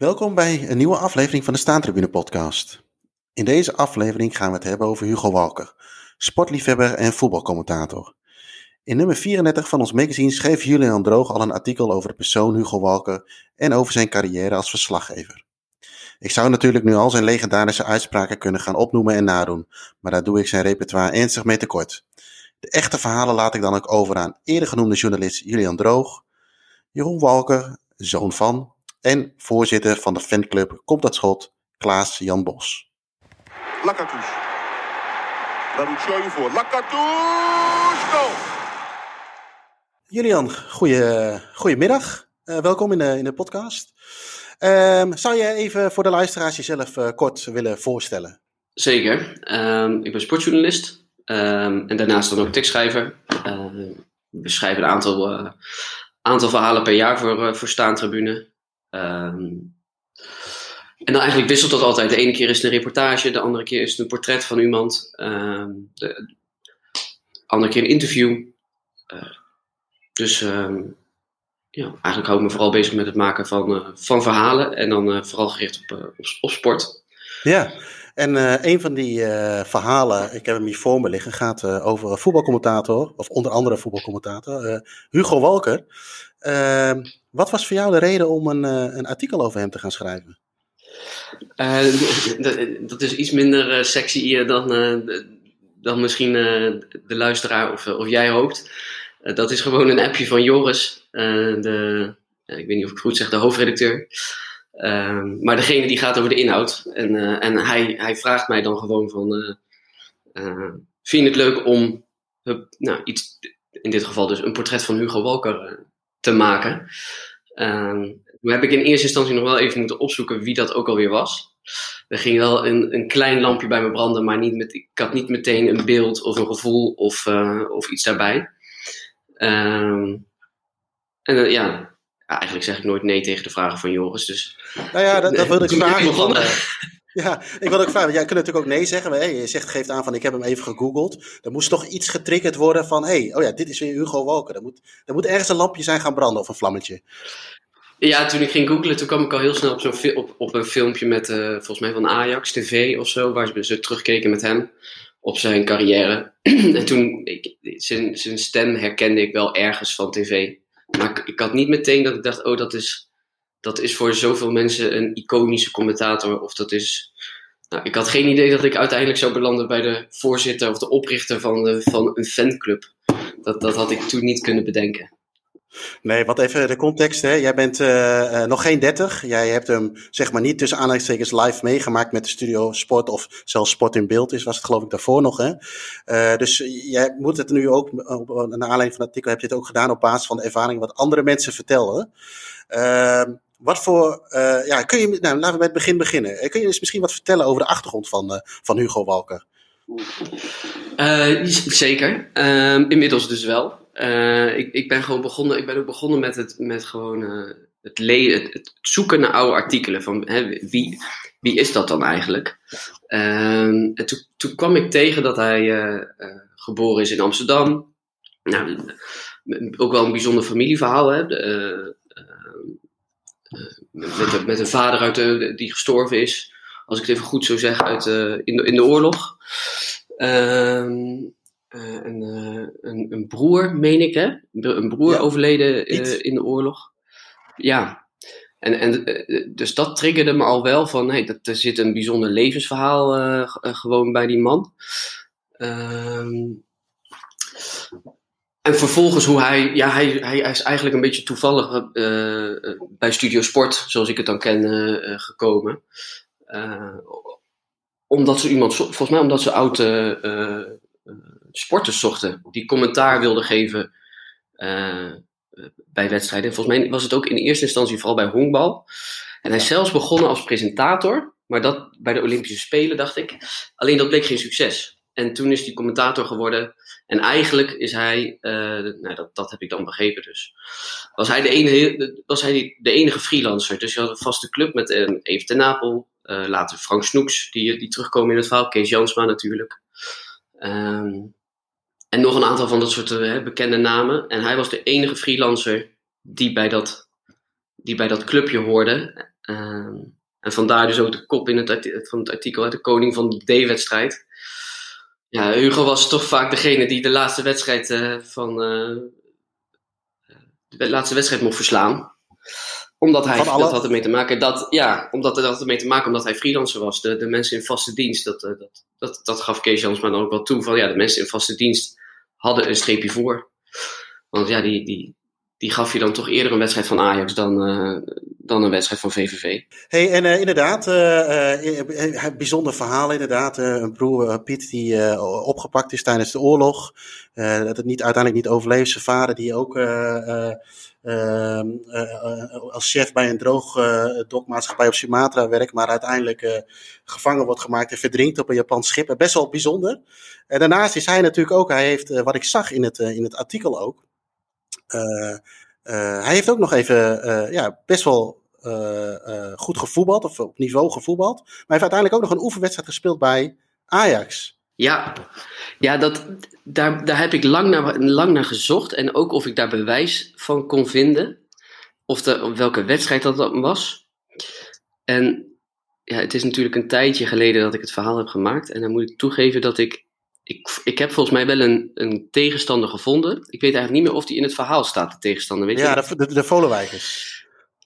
Welkom bij een nieuwe aflevering van de Staantribune podcast. In deze aflevering gaan we het hebben over Hugo Walker, sportliefhebber en voetbalcommentator. In nummer 34 van ons magazine schreef Julian Droog al een artikel over de persoon Hugo Walker en over zijn carrière als verslaggever. Ik zou natuurlijk nu al zijn legendarische uitspraken kunnen gaan opnoemen en nadoen, maar daar doe ik zijn repertoire ernstig mee tekort. De echte verhalen laat ik dan ook over aan eerder genoemde journalist Julian Droog, Jeroen Walker, zoon van en voorzitter van de fanclub Komt dat Schot, Klaas Jan Bos. Lakatoes. Daar doet je voor. Lakatoes, goal! Julian, goeie, goedemiddag. Uh, welkom in de, in de podcast. Um, zou jij even voor de luisteraars jezelf uh, kort willen voorstellen? Zeker. Um, ik ben sportjournalist um, en daarnaast dan ook tekstschrijver. we schrijven een aantal, uh, aantal verhalen per jaar voor, voor Staantribune. En dan eigenlijk wisselt dat altijd. De ene keer is het een reportage, de andere keer is het een portret van iemand. de andere keer een interview. Uh, dus ja, eigenlijk hou ik me vooral bezig met het maken van, uh, van verhalen en dan uh, vooral gericht op, op, op, sport. Ja, en een van die verhalen, ik heb hem hier voor me liggen, gaat over voetbalcommentator, of onder andere voetbalcommentator, Hugo Walker. Ehm, wat was voor jou de reden om een, een artikel over hem te gaan schrijven? dat is iets minder sexy dan, dan misschien de luisteraar of, of jij hoopt. Uh, dat is gewoon een appje van Joris, uh, de, ik weet niet of ik goed zeg, de hoofdredacteur. Uh, maar degene die gaat over de inhoud. En, uh, en hij, hij vraagt mij dan gewoon van, vind je het leuk om nou, iets, in dit geval dus een portret van Hugo Walker te maken? Ehm, toen heb ik in eerste instantie nog wel even moeten opzoeken wie dat ook alweer was. Er ging wel een, een klein lampje bij me branden, maar niet met, ik had niet meteen een beeld of een gevoel of, of iets daarbij. Um, en uh, ja, eigenlijk zeg ik nooit nee tegen de vragen van Joris. Dus, nou ja, dat, dat wilde ik vragen. Van, ja, ik wil ook vragen. Jij kunt natuurlijk ook nee zeggen. Je zegt, geeft aan van ik heb hem even gegoogeld. Er moest toch iets getriggerd worden van hey, oh ja, dit is weer Hugo Walker. Er moet, er moet ergens een lampje zijn gaan branden of een vlammetje. Ja, toen ik ging googlen, toen kwam ik al heel snel op, zo'n op, op een filmpje met, uh, volgens mij van Ajax TV of zo, waar ze, ze terugkeken met hem op zijn carrière. en toen, ik, zijn, zijn stem herkende ik wel ergens van tv. Maar ik, had niet meteen dat ik dacht, oh, dat is, dat is voor zoveel mensen een iconische commentator. Of dat is. Nou, ik had geen idee dat ik uiteindelijk zou belanden bij de voorzitter of de oprichter van, de, van een fanclub. Dat, dat had ik toen niet kunnen bedenken. Nee, wat even de context. Hè. Jij bent uh, nog geen 30. Jij hebt hem zeg maar niet tussen aanhalingstekens live meegemaakt met de studio Sport of zelfs Sport in Beeld is, was het geloof ik daarvoor nog. Hè. Uh, dus jij moet het nu ook, naar aanleiding van het artikel heb je het ook gedaan op basis van de ervaring wat andere mensen vertellen. Uh, wat voor, ja, kun je, nou laten we met het begin beginnen. Kun je eens misschien wat vertellen over de achtergrond van, van Hugo Walker? zeker, ehm, inmiddels dus wel. Ik, ik ben gewoon begonnen, ik ben ook begonnen met het, met gewoon het, het, het, zoeken naar oude artikelen. Van hè, wie, wie is dat dan eigenlijk? Uh, en toen, toen kwam ik tegen dat hij eh, geboren is in Amsterdam. Nou, ook wel een bijzonder familieverhaal. Hè? Met, met, een vader uit de, die gestorven is, als ik het even goed zo zeg, uit, in, de, in de oorlog. Ehm uh, een, uh, een, een, broer, meen ik, hè? Een broer ja, overleden in de oorlog. Ja. En, en dus dat triggerde me al wel van, hey, dat, er zit een bijzonder levensverhaal gewoon bij die man. Ehm, en vervolgens hoe hij, ja, hij, hij is eigenlijk een beetje toevallig bij Studio Sport, zoals ik het dan ken, gekomen. omdat ze iemand, volgens mij omdat ze oud sporters zochten die commentaar wilden geven bij wedstrijden. Volgens mij was het ook in eerste instantie vooral bij honkbal. En hij is zelfs begonnen als presentator, maar dat bij de Olympische Spelen dacht ik. Alleen dat bleek geen succes. En toen is hij commentator geworden. En eigenlijk is hij, uh, nou dat, dat heb ik dan begrepen dus, was hij de enige, was hij de enige freelancer. Dus je had een vaste club met uh, Even ten Napel, uh, later Frank Snoeks, die, die terugkomen in het verhaal, Kees Jansma natuurlijk. Um, en nog een aantal van dat soort bekende namen. En hij was de enige freelancer die bij dat, die bij dat clubje hoorde. Ehm, en vandaar dus ook de kop in het, van het artikel, de koning van de D-wedstrijd. Ja, Hugo was toch vaak degene die de laatste wedstrijd eh, van eh, de laatste wedstrijd mocht verslaan. Omdat hij, dat had ermee te maken, dat, ja, omdat had ermee te maken omdat hij freelancer was. De, de mensen in vaste dienst, dat, eh, dat, dat, dat gaf Kees Jansma dan ook wel toe. Van ja, de mensen in vaste dienst hadden een streepje voor. Want ja, die, die, die gaf je dan toch eerder een wedstrijd van Ajax dan, eh, dan een wedstrijd van VVV. Hey, en eh, inderdaad, eh, bijzonder verhaal inderdaad. Een broer Piet die opgepakt is tijdens de oorlog. Dat het niet, uiteindelijk niet overleeft. Zijn vader die ook eh, eh, ehm, eh, eh, als chef bij een droogdokmaatschappij op Sumatra werkt. Maar uiteindelijk gevangen wordt gemaakt en verdrinkt op een Japans schip. Best wel bijzonder. En daarnaast is hij natuurlijk ook, hij heeft, wat ik zag in het, in het artikel ook. Eh, eh, hij heeft ook nog even eh, ja, best wel goed gevoetbald, of op niveau gevoetbald. Maar hij heeft uiteindelijk ook nog een oefenwedstrijd gespeeld bij Ajax. Ja, ja dat, daar, daar heb ik lang naar, lang naar gezocht. En ook of ik daar bewijs van kon vinden. Of welke wedstrijd dat was. En ja, het is natuurlijk een tijdje geleden dat ik het verhaal heb gemaakt. En dan moet ik toegeven dat ik. Ik, ik heb volgens mij wel een, een tegenstander gevonden. Ik weet eigenlijk niet meer of die in het verhaal staat, de tegenstander. Weet je? Ja, de, de, de Volenwijkers.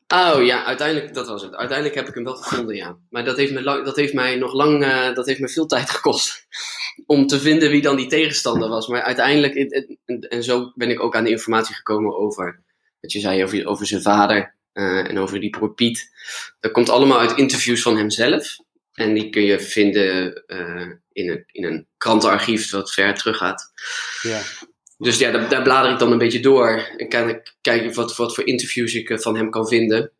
Oh ja, uiteindelijk, dat was het. Uiteindelijk heb ik hem wel gevonden, ja. Maar dat heeft, me lang, dat heeft mij nog lang, eh, dat heeft me veel tijd gekost. Om te vinden wie dan die tegenstander was. Maar uiteindelijk, en, en zo ben ik ook aan de informatie gekomen over, wat je zei over, over zijn vader eh, en over die broer Piet. Dat komt allemaal uit interviews van hemzelf. En die kun je vinden eh, in, een, in een krantenarchief wat ver teruggaat. Ja. Dus ja, daar, daar blader ik dan een beetje door. En kan ik kijken wat, wat voor interviews ik eh, van hem kan vinden.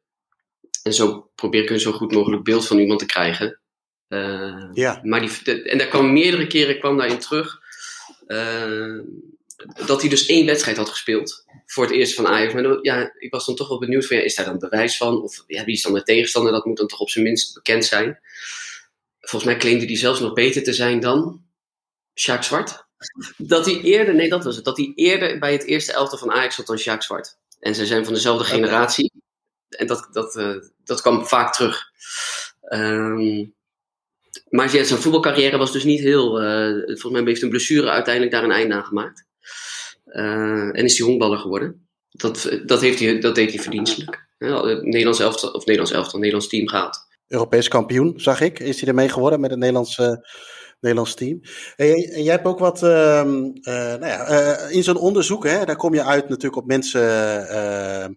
En zo probeer ik een zo goed mogelijk beeld van iemand te krijgen. Eh, Ja. maar die, de- en daar kwam meerdere keren kwam daarin terug. dat hij dus één wedstrijd had gespeeld. Voor het eerst van Ajax. Maar dan- ja, ik was dan toch wel benieuwd van, ja, is daar dan bewijs van? Of ja, wie is dan de tegenstander? Dat moet dan toch op zijn minst bekend zijn. Volgens mij claimde hij zelfs nog beter te zijn dan Sjaak Zwart. Dat hij eerder, nee dat was het, dat hij eerder bij het eerste elftal van Ajax zat dan Sjaak Zwart. En ze zijn van dezelfde generatie. En dat, dat, eh, dat kwam vaak terug. Ehm, maar ja, zijn voetbalcarrière was dus niet heel. eh, volgens mij heeft een blessure uiteindelijk daar een einde aan gemaakt. Eh, en is hij honkballer geworden. Dat, dat, heeft hij, dat deed hij verdienstelijk. Ja, Nederlands elftal, of Nederlands elftal, Nederlands team gehaald. Europees kampioen, zag ik. Is hij ermee geworden met het Nederlandse, Nederlands team. En jij, en jij hebt ook wat, ehm, eh, nou ja, eh, in zo'n onderzoek, hè, daar kom je uit natuurlijk op mensen, ehm,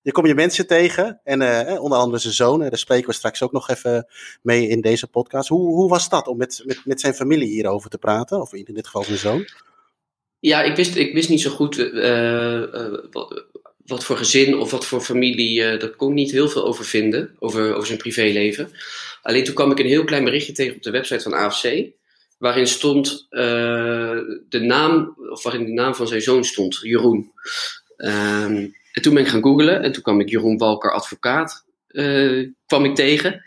je kom je mensen tegen. En eh, onder andere zijn zoon, daar spreken we straks ook nog even mee in deze podcast. Hoe, hoe was dat om met, met, met zijn familie hierover te praten? Of in dit geval zijn zoon? Ja, ik wist, ik wist niet zo goed wat, voor gezin of wat voor familie. eh daar kon ik niet heel veel over vinden, over, over zijn privéleven. Alleen toen kwam ik een heel klein berichtje tegen op de website van AFC. Waarin stond eh, de naam, of waarin de naam van zijn zoon stond, Jeroen. Ehm, en toen ben ik gaan googlen en toen kwam ik Jeroen Walker, advocaat, eh, kwam ik tegen.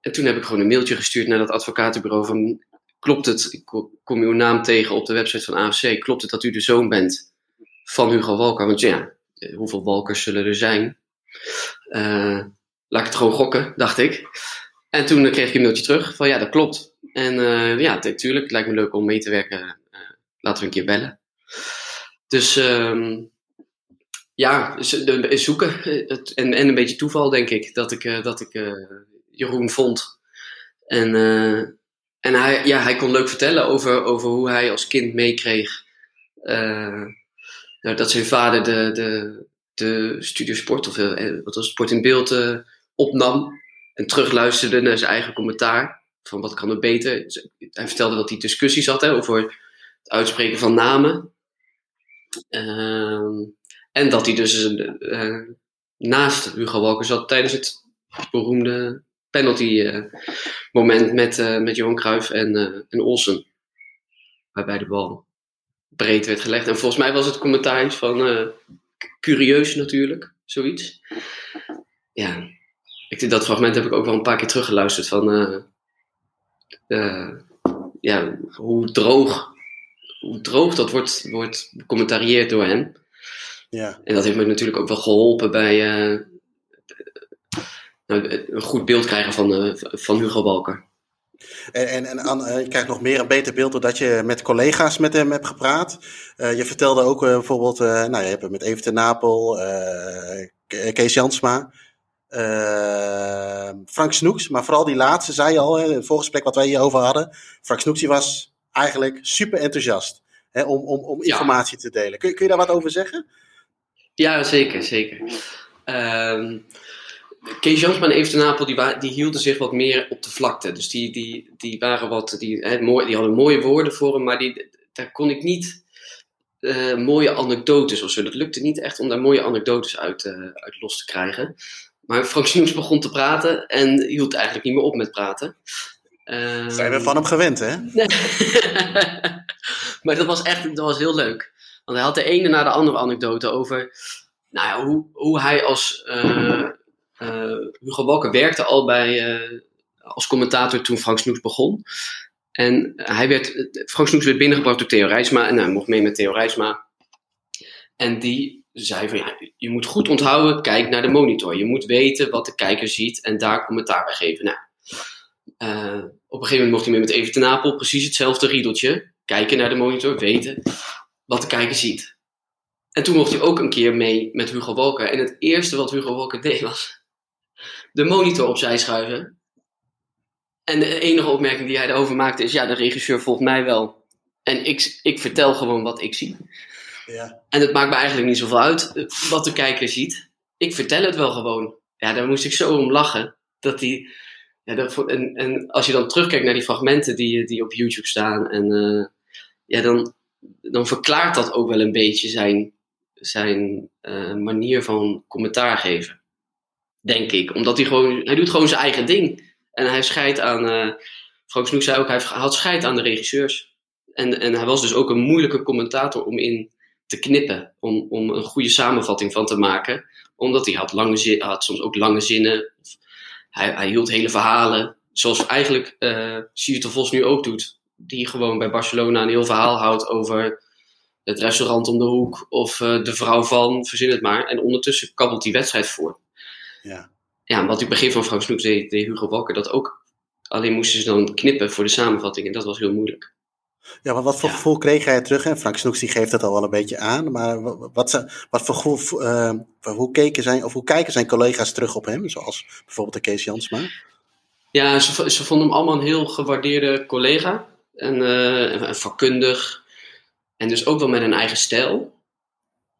En toen heb ik gewoon een mailtje gestuurd naar dat advocatenbureau van klopt het, ik ko- kom uw naam tegen op de website van AFC, klopt het dat u de zoon bent van Hugo Walker? Want ja, hoeveel Walkers zullen er zijn? Eh, laat ik het gewoon gokken, dacht ik. En toen eh, kreeg ik een mailtje terug van ja, dat klopt. En eh, ja, natuurlijk, het lijkt me leuk om mee te werken. Eh, laten we een keer bellen. Dus ehm, ja, zoeken eh, het, en, en een beetje toeval denk ik dat ik, eh, dat ik eh, Jeroen vond. En, eh, en hij, ja, hij kon leuk vertellen over, over hoe hij als kind meekreeg eh, dat zijn vader de, de, de Studio Sport, of eh, wat was Sport in Beeld, eh, opnam. En terugluisterde naar zijn eigen commentaar. Van wat kan er beter. Hij vertelde dat hij discussies had hè, over het uitspreken van namen. Ehm, en dat hij dus eh, naast Hugo Walker zat tijdens het beroemde penalty moment met, met Johan Cruijff en, en Olsen. Waarbij de bal breed werd gelegd. En volgens mij was het commentaar iets van eh, curieus natuurlijk, zoiets. Ja, ik, dat fragment heb ik ook wel een paar keer teruggeluisterd van eh, eh, ja, hoe droog, hoe droog dat wordt, wordt becommentarieerd door hem. Ja. En dat heeft me natuurlijk ook wel geholpen bij, nou, een goed beeld krijgen van, van Hugo Walker. En, en, en je krijgt nog meer een beter beeld doordat je met collega's met hem hebt gepraat. je vertelde ook bijvoorbeeld, nou, je hebt met Even Napel, Kees Jansma. Frank Snoeks, maar vooral die laatste, zei je al, in het voorgesprek wat wij hierover hadden. Frank Snoeks die was eigenlijk super enthousiast hè, om, om, om informatie te delen. Kun, kun je daar wat over zeggen? Ja, zeker, zeker. Uh, Kees Jansma en Even Napel, die, die hielden zich wat meer op de vlakte. Dus die, die, die waren wat, die, hè, mooi, die hadden mooie woorden voor hem, maar die, daar kon ik niet uh, mooie anekdotes of zo. Dat lukte niet echt om daar mooie anekdotes uit, uh, uit los te krijgen. Maar Frank Snoeks begon te praten en hield eigenlijk niet meer op met praten. Uh, Zijn we van hem gewend, hè? maar dat was echt dat was heel leuk. Want hij had de ene na de andere anekdote over nou ja, hoe, hoe hij als uh, Hugo Walker werkte al bij, uh, als commentator toen Frank Snoeks begon. En hij werd, Frank Snoeks werd binnengebracht door Theo Rijsma en hij mocht mee met Theo Rijsma. En die zei van ja, je moet goed onthouden, kijk naar de monitor. Je moet weten wat de kijker ziet en daar commentaar bij geven. Nou, uh, op een gegeven moment mocht hij mee met Even ten Napel, precies hetzelfde riedeltje. Kijken naar de monitor, weten wat de kijker ziet. En toen mocht hij ook een keer mee met Hugo Walker. En het eerste wat Hugo Walker deed was de monitor opzij schuiven. En de enige opmerking die hij erover maakte is: ja, de regisseur volgt mij wel. En ik, ik vertel gewoon wat ik zie. Ja. En het maakt me eigenlijk niet zoveel uit eh, wat de kijker ziet. Ik vertel het wel gewoon. Ja, daar moest ik zo om lachen. Dat die, ja, dat, en, en als je dan terugkijkt naar die fragmenten die, die op YouTube staan, en, uh, ja, dan, dan verklaart dat ook wel een beetje zijn, zijn uh, manier van commentaar geven. Denk ik. Omdat hij gewoon, hij doet gewoon zijn eigen ding. En hij scheidt aan, uh, Frank Snoek zei ook, hij had scheid aan de regisseurs. En, en hij was dus ook een moeilijke commentator om in te knippen. Om, om een goede samenvatting van te maken. Omdat hij had, lange zin, had soms ook lange zinnen. Hij, hij hield hele verhalen. Zoals eigenlijk uh, Siert de Vos nu ook doet. Die gewoon bij Barcelona een heel verhaal houdt over het restaurant om de hoek. Of uh, de vrouw van, verzin het maar. En ondertussen kabbelt die wedstrijd voor. Ja. Ja, wat ik begin van Frank Snoek deed, deed Hugo Walker dat ook. Alleen moesten ze dan knippen voor de samenvatting. En dat was heel moeilijk. Ja, maar wat voor gevoel kreeg hij terug? En Frank Snoeks die geeft dat al wel een beetje aan. Maar wat, wat voor gevoel, uh, hoe, keken zijn, of hoe kijken zijn collega's terug op hem? Zoals bijvoorbeeld de Kees Jansma. Ja, ze, ze vonden hem allemaal een heel gewaardeerde collega. En, uh, en vakkundig. En dus ook wel met een eigen stijl.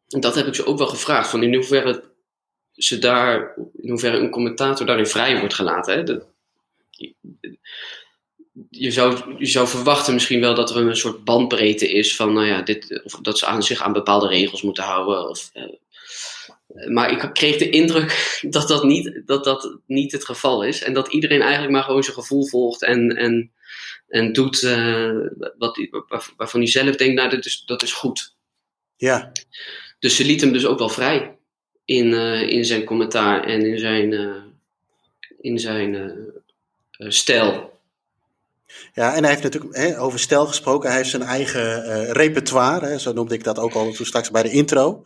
En dat heb ik ze ook wel gevraagd. Van in hoeverre ze daar, in hoeverre een commentator daarin vrij wordt gelaten. Hè? De, je zou, je zou verwachten misschien wel dat er een soort bandbreedte is van, nou ja, dit, of dat ze aan zich aan bepaalde regels moeten houden. Of, uh, maar ik kreeg de indruk dat dat, niet, dat dat niet het geval is. En dat iedereen eigenlijk maar gewoon zijn gevoel volgt en, en, en doet uh, wat, waarvan hij zelf denkt, nou, dat is, dat is goed. Ja. Dus ze liet hem dus ook wel vrij in, uh, in zijn commentaar en in zijn, in zijn stijl. Ja, en hij heeft natuurlijk hè, over stijl gesproken. Hij heeft zijn eigen uh, repertoire, hè, zo noemde ik dat ook al toen straks bij de intro.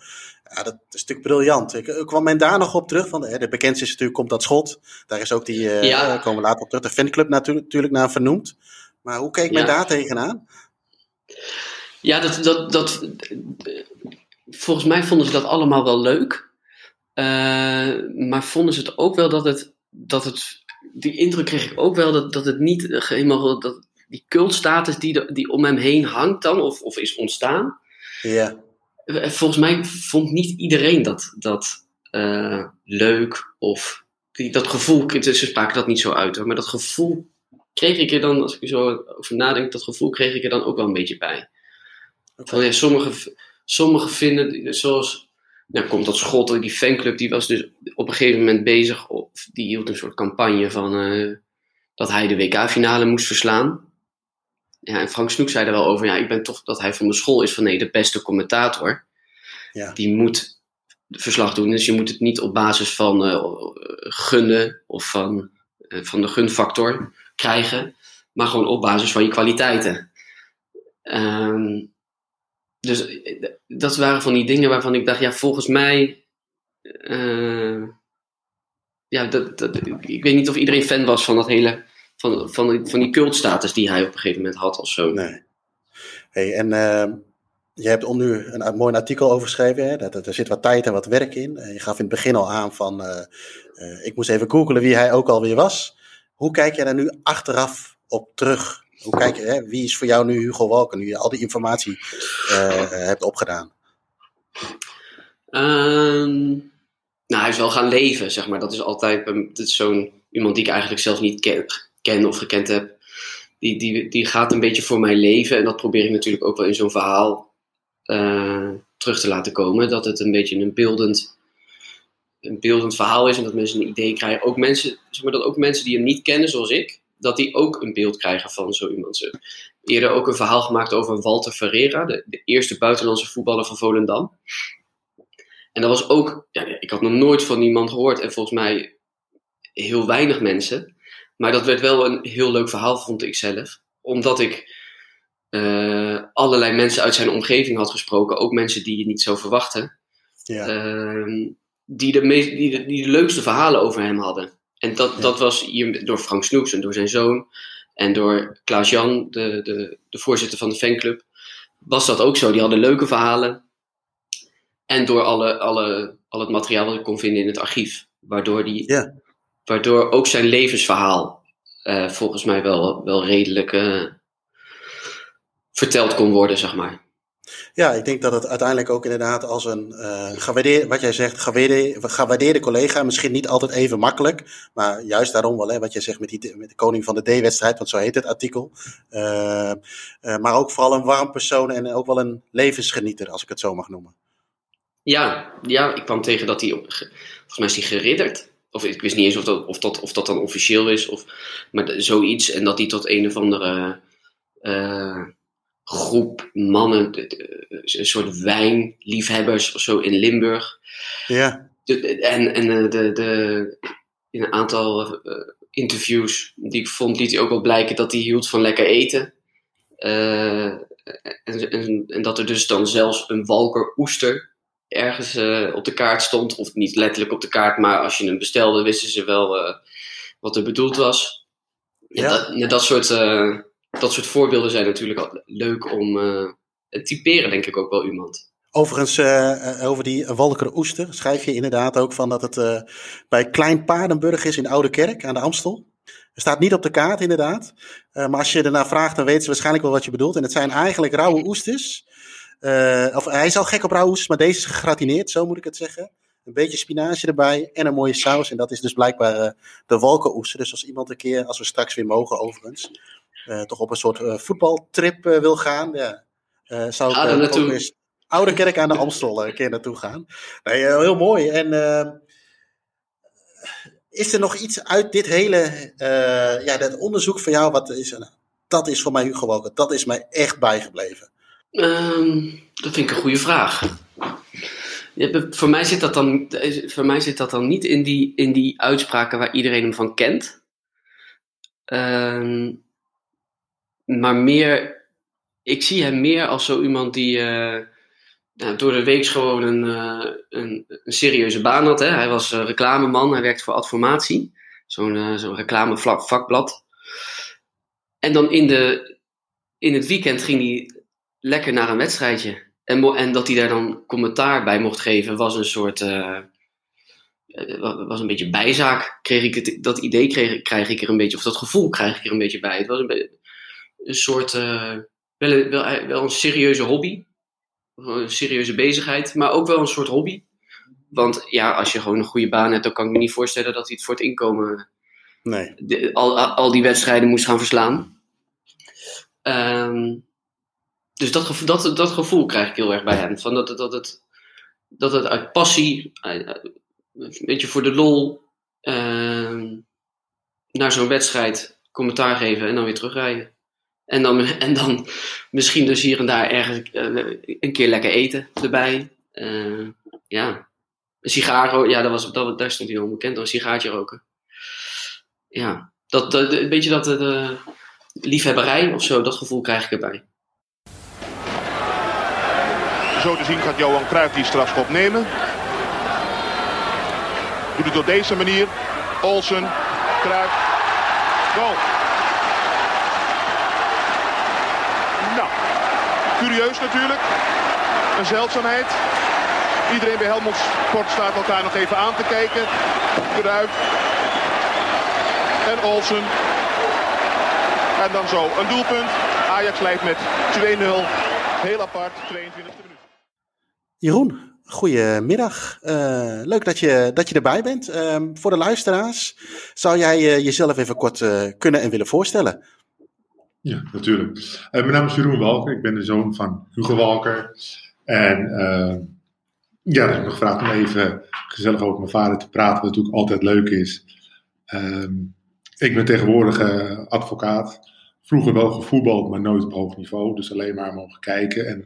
Ja, dat is natuurlijk briljant. Ik, ik kwam men daar nog op terug. Van, hè, de bekendste is natuurlijk Komt dat Schot. Daar is ook die, uh, ja. daar komen we later op terug, de fanclub natuurlijk, natuurlijk naar vernoemd. Maar hoe keek men ja. daar tegenaan? Ja, dat, dat, dat, volgens mij vonden ze dat allemaal wel leuk. Uh, maar vonden ze het ook wel dat het, dat het die indruk kreeg ik ook wel dat, dat het niet helemaal dat die cultstatus die, die om hem heen hangt dan, of, of is ontstaan. Ja. Eh, volgens mij vond niet iedereen dat, dat uh, leuk of die, dat gevoel, ze spraken dat niet zo uit hoor, maar dat gevoel kreeg ik er dan, als ik er zo over nadenk, dat gevoel kreeg ik er dan ook wel een beetje bij. Okay. Van, ja, sommige, sommige vinden, zoals nou komt dat schot, die fanclub, die was dus op een gegeven moment bezig, of die hield een soort campagne van uh, dat hij de WK-finale moest verslaan. Ja, en Frank Snoek zei er wel over, ja, ik ben toch dat hij van de school is van nee, de beste commentator. Ja. Die moet verslag doen, dus je moet het niet op basis van uh, gunnen of van, uh, van de gunfactor krijgen, maar gewoon op basis van je kwaliteiten. Um, dus eh, dat waren van die dingen waarvan ik dacht, ja, volgens mij. Uh, ja, dat, dat, ik weet niet of iedereen fan was van dat hele, van, van, die, van die cultstatus die hij op een gegeven moment had of zo. Nee. Hey, en uh, je hebt nu een, mooi artikel over geschreven. Hè? Dat, er zit wat tijd en wat werk in. je gaf in het begin al aan van, uh, ik moest even googelen wie hij ook alweer was. Hoe kijk je daar nu achteraf op terug? Hoe kijk hè? wie is voor jou nu Hugo Walken, nu je al die informatie hebt opgedaan? Um, nou, hij is wel gaan leven, zeg maar. Dat is altijd is zo'n iemand die ik eigenlijk zelf niet ken, of gekend heb. Die, die, die gaat een beetje voor mij leven. En dat probeer ik natuurlijk ook wel in zo'n verhaal uh, terug te laten komen. Dat het een beetje een beeldend, een beeldend verhaal is. En dat mensen een idee krijgen. Ook mensen, zeg maar, dat ook mensen die hem niet kennen, zoals ik, dat die ook een beeld krijgen van zo iemand. Ze eerder ook een verhaal gemaakt over Walter Ferreira, de, de eerste buitenlandse voetballer van Volendam. En dat was ook, ja, ik had nog nooit van die man gehoord en volgens mij heel weinig mensen. Maar dat werd wel een heel leuk verhaal, vond ik zelf. Omdat ik uh, allerlei mensen uit zijn omgeving had gesproken, ook mensen die je niet zou verwachten. Ja. Uh, die, de meest, die, de, die de leukste verhalen over hem hadden. En dat, dat was hier door Frank Snoeks en door zijn zoon. En door Klaas-Jan, de, de, de voorzitter van de fanclub. Was dat ook zo. Die hadden leuke verhalen. En door alle, alle, al het materiaal wat ik kon vinden in het archief. Waardoor, die, ja. waardoor ook zijn levensverhaal uh, volgens mij wel, wel redelijk uh, verteld kon worden, zeg maar. Ja, ik denk dat het uiteindelijk ook inderdaad als een uh, gewaardeerde, wat jij zegt, gewaardeerde, gewaardeerde collega, misschien niet altijd even makkelijk, maar juist daarom wel, hè, wat jij zegt met, die, met de koning van de D-wedstrijd, want zo heet het artikel. Uh, uh, maar ook vooral een warm persoon en ook wel een levensgenieter, als ik het zo mag noemen. Ja, ja, ik kwam tegen dat hij, volgens mij is hij geridderd. Of ik wist niet eens of dat, of dat, of dat dan officieel is, of, maar zoiets. En dat hij tot een of andere groep mannen, een soort wijnliefhebbers of zo in Limburg. Ja. En en de, de, in een aantal uh, interviews die ik vond, liet hij ook wel blijken dat hij hield van lekker eten. Uh, en, en, en, dat er dus dan zelfs een walker oester ergens uh, op de kaart stond. Of niet letterlijk op de kaart, maar als je hem bestelde, wisten ze wel uh, wat er bedoeld was. Ja. Dat, dat, soort, dat soort voorbeelden zijn natuurlijk leuk om te typeren, denk ik ook wel iemand. Overigens, over die Walker Oester schrijf je inderdaad ook van dat het bij Klein Paardenburg is in Oude Kerk aan de Amstel. Er staat niet op de kaart, inderdaad. maar als je ernaar vraagt, dan weten ze waarschijnlijk wel wat je bedoelt. En het zijn eigenlijk rauwe oesters. Uh, of hij is al gek op rauwhoes, maar deze is gegratineerd, zo moet ik het zeggen. Een beetje spinazie erbij en een mooie saus. En dat is dus blijkbaar uh, de walkenoester. Dus als iemand een keer, als we straks weer mogen overigens, uh, toch op een soort voetbaltrip wil gaan, ja, zou ik ah, ook eens Oude Kerk aan de Amstel een keer naartoe gaan. Nee, heel mooi. En is er nog iets uit dit hele ja, dat onderzoek van jou, wat is, dat is voor mij Hugo Walker, dat is mij echt bijgebleven. Um, dat vind ik een goede vraag. Ja, voor, mij zit dat dan, voor mij zit dat dan niet in die, in die uitspraken waar iedereen hem van kent. Um, maar meer, ik zie hem meer als zo iemand die uh, nou, door de week gewoon een, uh, een, een, serieuze baan had. Hè? Hij was uh, reclameman, hij werkte voor Adformatie, zo'n zo'n reclamevakblad. En dan in, de, in het weekend ging hij lekker naar een wedstrijdje. En, en dat hij daar dan commentaar bij mocht geven, was een soort. Was een beetje bijzaak. Kreeg ik het, dat idee kreeg, krijg ik er een beetje, of dat gevoel krijg ik er een beetje bij. Het was een, een soort. Uh, wel, een, wel, wel, een serieuze hobby. Een serieuze bezigheid, maar ook wel een soort hobby. Want ja, als je gewoon een goede baan hebt, dan kan ik me niet voorstellen dat hij het voor het inkomen. Nee. De, al, al die wedstrijden moest gaan verslaan. Um, dus dat, gevoel, dat, dat gevoel krijg ik heel erg bij hem. Van dat, dat, het, dat het uit passie, een beetje voor de lol, uh, naar zo'n wedstrijd commentaar geven en dan weer terugrijden. En dan, en dan misschien dus hier en daar ergens uh, een keer lekker eten erbij. Uh, ja, een ja, dat was, dat, daar stond hij onbekend, een sigaartje roken. Ja, dat, dat, een beetje dat de liefhebberij of zo, dat gevoel krijg ik erbij zo te zien gaat Johan Cruijff die strafschop nemen. Doet het op deze manier. Olsen, Kruijf, goal. Nou, curieus natuurlijk. Een zeldzaamheid. Iedereen bij Helmond Sport staat elkaar nog even aan te kijken. Kruijf en Olsen. En dan zo een doelpunt. Ajax leidt met 2-0. Heel apart, 22e minuut. Jeroen, goedemiddag. Uh, leuk dat je, dat je erbij bent. Uh, voor de luisteraars, zou jij uh, jezelf even kort uh, kunnen en willen voorstellen? Ja, natuurlijk. mijn naam is Jeroen Walker. Ik ben de zoon van Hugo Walker. En ja, dus ik me gevraagd om even gezellig over mijn vader te praten, wat natuurlijk altijd leuk is. Ehm, ik ben tegenwoordig advocaat. Vroeger wel gevoetbald, maar nooit op hoog niveau. Dus alleen maar mogen kijken. En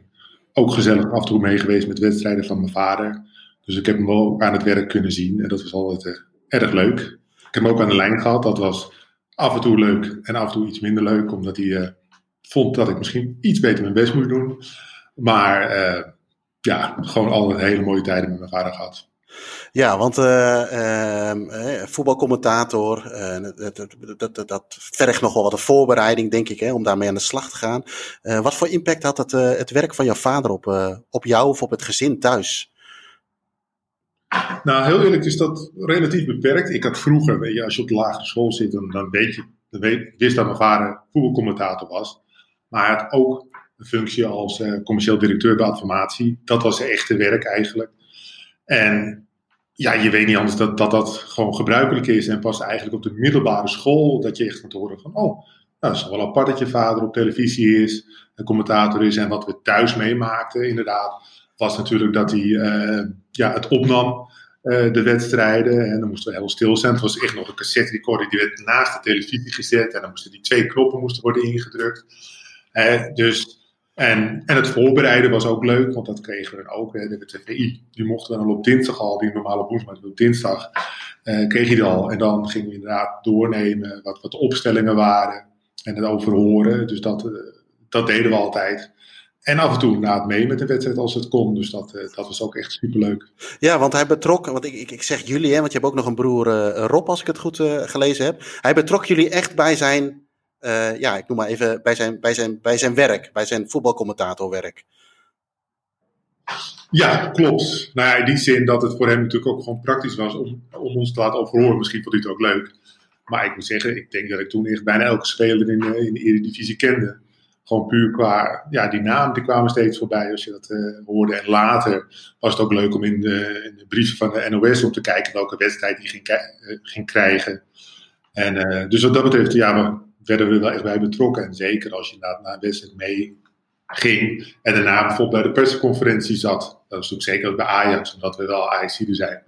ook gezellig af en toe mee geweest met wedstrijden van mijn vader. Dus ik heb hem wel aan het werk kunnen zien. En dat was altijd uh, erg leuk. Ik heb hem ook aan de lijn gehad. Dat was af en toe leuk en af en toe iets minder leuk. Omdat hij uh, vond dat ik misschien iets beter mijn best moest doen. Maar uh, ja, gewoon altijd hele mooie tijden met mijn vader gehad. Ja, want uh, voetbalcommentator, dat, dat, dat, vergt nog wel wat een voorbereiding, denk ik, hè, om daarmee aan de slag te gaan. wat voor impact had het, het werk van jouw vader op, op jou of op het gezin thuis? Nou, heel eerlijk is dat relatief beperkt. Ik had vroeger, weet je, als je op de lagere school zit, dan, weet je, wist dat mijn vader voetbalcommentator was. Maar hij had ook een functie als commercieel directeur bij Adformatie. Dat was zijn echte werk eigenlijk. En ja, je weet niet anders dat, dat dat gewoon gebruikelijk is. En pas eigenlijk op de middelbare school dat je echt gaat horen van... Oh, nou, is wel apart dat je vader op televisie is, een commentator is. En wat we thuis meemaakten inderdaad, was natuurlijk dat hij uh, ja, het opnam, uh, de wedstrijden. En dan moesten we heel stil zijn. Het was echt nog een cassette recorder, die werd naast de televisie gezet. En dan moesten die twee knoppen moesten worden ingedrukt. Dus en, en het voorbereiden was ook leuk, want dat kregen we dan ook. Hè, de TVI, die mochten we dan op dinsdag al, die normaal op woensdag, maar op dinsdag eh, kreeg je al. En dan gingen we inderdaad doornemen wat, wat de opstellingen waren en het overhoren. Dus dat, uh, dat deden we altijd. En af en toe inderdaad mee met de wedstrijd als het kon. Dus dat, uh, dat was ook echt superleuk. Ja, want hij betrok, want ik, ik, ik zeg jullie, hè, want je hebt ook nog een broer uh, Rob, als ik het goed uh, gelezen heb. Hij betrok jullie echt bij zijn uh, ja, ik noem maar even bij zijn, bij zijn, bij zijn werk, bij zijn voetbalcommentatorwerk. Ja, klopt. Nou ja, in die zin dat het voor hem natuurlijk ook gewoon praktisch was om, om ons te laten overhoren. Misschien vond hij het ook leuk. Maar ik moet zeggen, ik denk dat ik toen echt bijna elke speler in, in de Eredivisie kende. Gewoon puur qua, ja, die namen die kwamen steeds voorbij als je dat uh, hoorde. En later was het ook leuk om in de, in de brieven van de NOS om te kijken welke wedstrijd hij ging, uh, ging krijgen. En uh, dus wat dat betreft, ja, werden we wel echt bij betrokken. En zeker als je inderdaad naar een wedstrijd mee ging en daarna bijvoorbeeld bij de persconferentie zat. Dat was natuurlijk zeker bij Ajax, omdat we wel Ajaxiden zijn.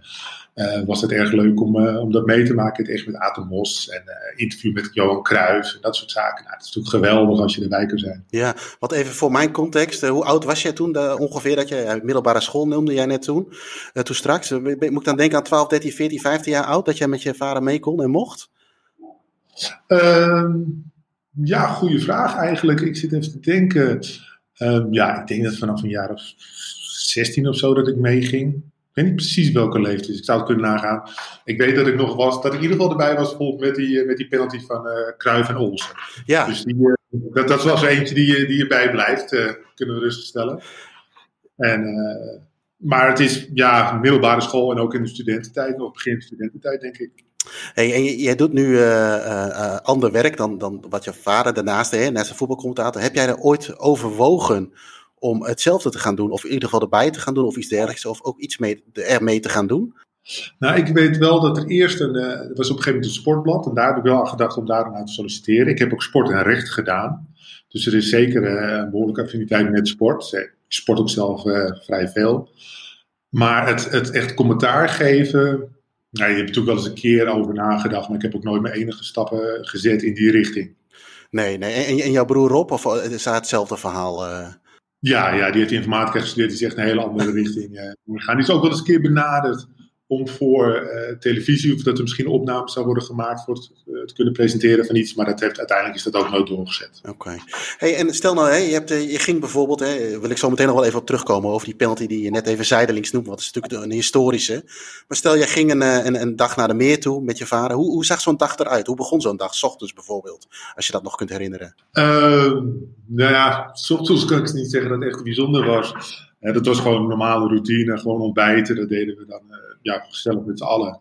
Uh, was het erg leuk om, uh, om dat mee te maken. Het echt met Aten Mos en uh, interview met Johan Cruijff en dat soort zaken. Nou, het is natuurlijk geweldig als je erbij kan zijn. Ja, wat even voor mijn context. hoe oud was jij toen de, ongeveer dat je middelbare school noemde jij net toen? toen straks, moet ik dan denken aan 12, 13, 14, 15 jaar oud dat jij met je vader mee kon en mocht? Uh, ja, goede vraag eigenlijk. Ik zit even te denken. Uh, ja, ik denk dat vanaf een jaar of 16 of zo dat ik meeging. Ik weet niet precies welke leeftijd, dus ik zou het kunnen nagaan. Ik weet dat ik nog was, dat ik in ieder geval erbij was bijvoorbeeld met die, eh, met die penalty van uh, en Olsen. Ja. Dus die, uh, dat, dat was eentje die, die erbij blijft, kunnen we rustig stellen. En, maar het is ja, middelbare school en ook in de studententijd, of begin studententijd denk ik. Hey, en jij doet nu ander werk dan, dan wat je vader daarnaast deed, naast een voetbalcommentator. Heb jij er ooit overwogen om hetzelfde te gaan doen, of in ieder geval erbij te gaan doen, of iets dergelijks, of ook iets mee, ermee te gaan doen? Nou, ik weet wel dat er eerst een, uh, er was op een gegeven moment een sportblad, en daar heb ik wel aan gedacht om daar naar te solliciteren. Ik heb ook sport en recht gedaan, dus er is zeker een behoorlijke affiniteit met sport. Ik sport ook zelf vrij veel. Maar het, het echt commentaar geven, nou, je hebt natuurlijk wel eens een keer over nagedacht, maar ik heb ook nooit mijn enige stappen gezet in die richting. Nee, nee. En, en jouw broer Rob, of eh, is dat hetzelfde verhaal? Ja, ja, die heeft informatica gestudeerd, die zegt een hele andere richting uh, gaan. Die is ook wel eens een keer benaderd om voor uh, televisie, of dat er misschien opnames zou worden gemaakt voor het, uh, te kunnen presenteren van iets. Maar dat heeft, uiteindelijk is dat ook nooit doorgezet. Oké. Hey, en stel nou, hè, je, hebt, je ging bijvoorbeeld, hè, wil ik zo meteen nog wel even op terugkomen over die penalty die je net even zijdelings noemt, want dat is natuurlijk een historische. Maar stel, jij ging een, een, een dag naar de meer toe met je vader. Hoe, hoe zag zo'n dag eruit? Hoe begon zo'n dag, s ochtends bijvoorbeeld, als je dat nog kunt herinneren? Uh, nou ja, s ochtends kan ik niet zeggen dat het echt bijzonder was. dat was gewoon een normale routine, gewoon ontbijten, dat deden we dan ja, gezellig met z'n allen.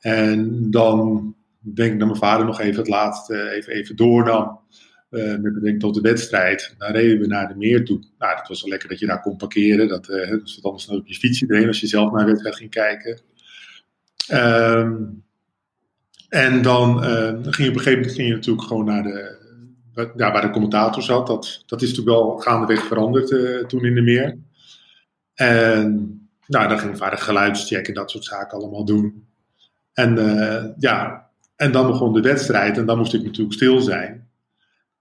En dan denk ik dat mijn vader nog even het laatste even, even doornam. Uh, met betrekking tot de wedstrijd. Dan reden we naar de meer toe. Nou, dat was wel lekker dat je daar kon parkeren. Dat, uh, dat was anders op je fietsje erin als je zelf naar de wedstrijd ging kijken. Um, en dan uh, ging je op een gegeven moment ging je natuurlijk gewoon naar de, ja, waar de commentator zat. Dat, dat is natuurlijk wel gaandeweg veranderd toen in de meer. En nou, dan ging mijn vader geluidscheck en dat soort zaken allemaal doen. En uh, ja, en dan begon de wedstrijd en dan moest ik natuurlijk stil zijn.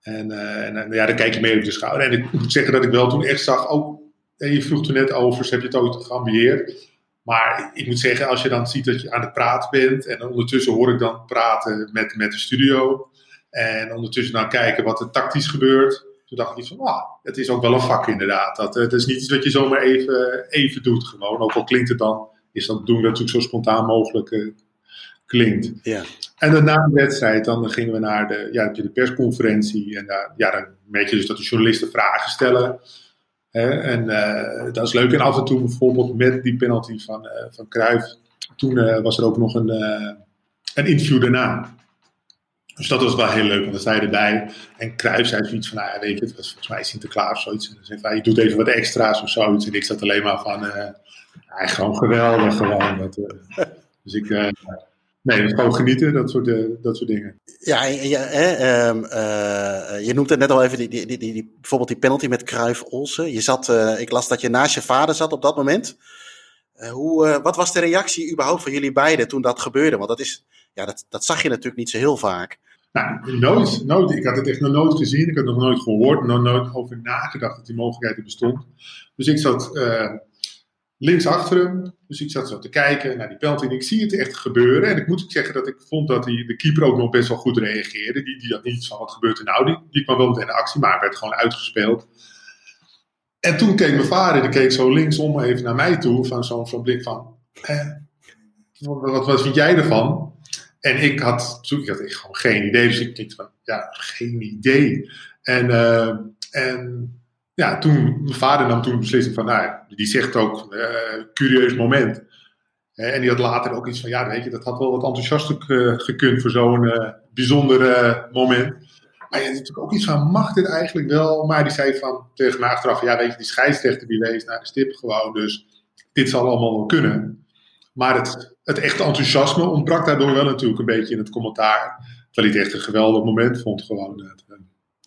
En, en ja, dan kijk je mee op de schouder. En ik moet zeggen dat ik wel toen echt zag, oh, je vroeg toen net over, heb je het ooit geambieerd? Maar ik moet zeggen, als je dan ziet dat je aan het praten bent en ondertussen hoor ik dan praten met, met de studio. En ondertussen dan kijken wat er tactisch gebeurt. Toen dacht ik van, ah, het is ook wel een vak inderdaad. Dat, het is niet iets wat je zomaar even, even doet gewoon. Ook al klinkt het dan, is dat, doen we natuurlijk zo spontaan mogelijk uh, klinkt. Ja. En dan na de wedstrijd, dan gingen we naar de, ja, de persconferentie. En uh, ja, dan merk je dus dat de journalisten vragen stellen. Hè, en uh, dat is leuk. En af en toe bijvoorbeeld met die penalty van, van Cruijff. Toen was er ook nog een, een interview daarna. Dus dat was wel heel leuk, want dan sta je erbij. En Kruijf zei zoiets van, nou ja, weet je, het was volgens mij Sinterklaas of zoiets. En dan je doet even wat extra's of zoiets. En ik zat alleen maar van, uh, ja, gewoon geweldig, gewoon. Dat, uh, dus ik, uh, nee, dat gewoon genieten, dat soort, dat soort dingen. Ja, ja hè, um, je noemt het net al even, die, die, die, die, bijvoorbeeld die penalty met Kruijf Olsen. Je zat, ik las dat je naast je vader zat op dat moment. Hoe, wat was de reactie überhaupt van jullie beiden toen dat gebeurde? Want dat is, ja, dat, dat zag je natuurlijk niet zo heel vaak. Nou, nooit, nooit. Ik had het echt nog nooit gezien. Ik had nog nooit gehoord. Nooit over nagedacht dat die mogelijkheid er bestond. Dus ik zat uh, links achter hem. Dus ik zat zo te kijken naar die penalty. En ik zie het echt gebeuren. En ik moet zeggen dat ik vond dat die, de keeper ook nog best wel goed reageerde. Die, die had niet van wat gebeurt er nou. Die, die kwam wel meteen in actie, maar werd gewoon uitgespeeld. En toen keek mijn vader, die keek zo linksom even naar mij toe. Van zo'n zo blik van, eh, wat, wat vind jij ervan? En ik had, ik had gewoon geen idee. Dus ik dacht van, ja, geen idee. En, uh, en ja, toen, mijn vader nam toen een beslissing van, nou, die zegt ook, uh, curieus moment. en die had later ook iets van, ja, weet je, dat had wel wat enthousiaster gekund voor zo'n bijzonder moment. Je had natuurlijk ook iets van, mag dit eigenlijk wel? Maar die zei van, tegen mij achteraf, ja, weet je, die scheidsrechter die wees naar de stip gewoon, dus dit zal allemaal wel kunnen. Maar het, het echte enthousiasme ontbrak daardoor wel natuurlijk een beetje in het commentaar. Terwijl hij het echt een geweldig moment vond gewoon. Eh,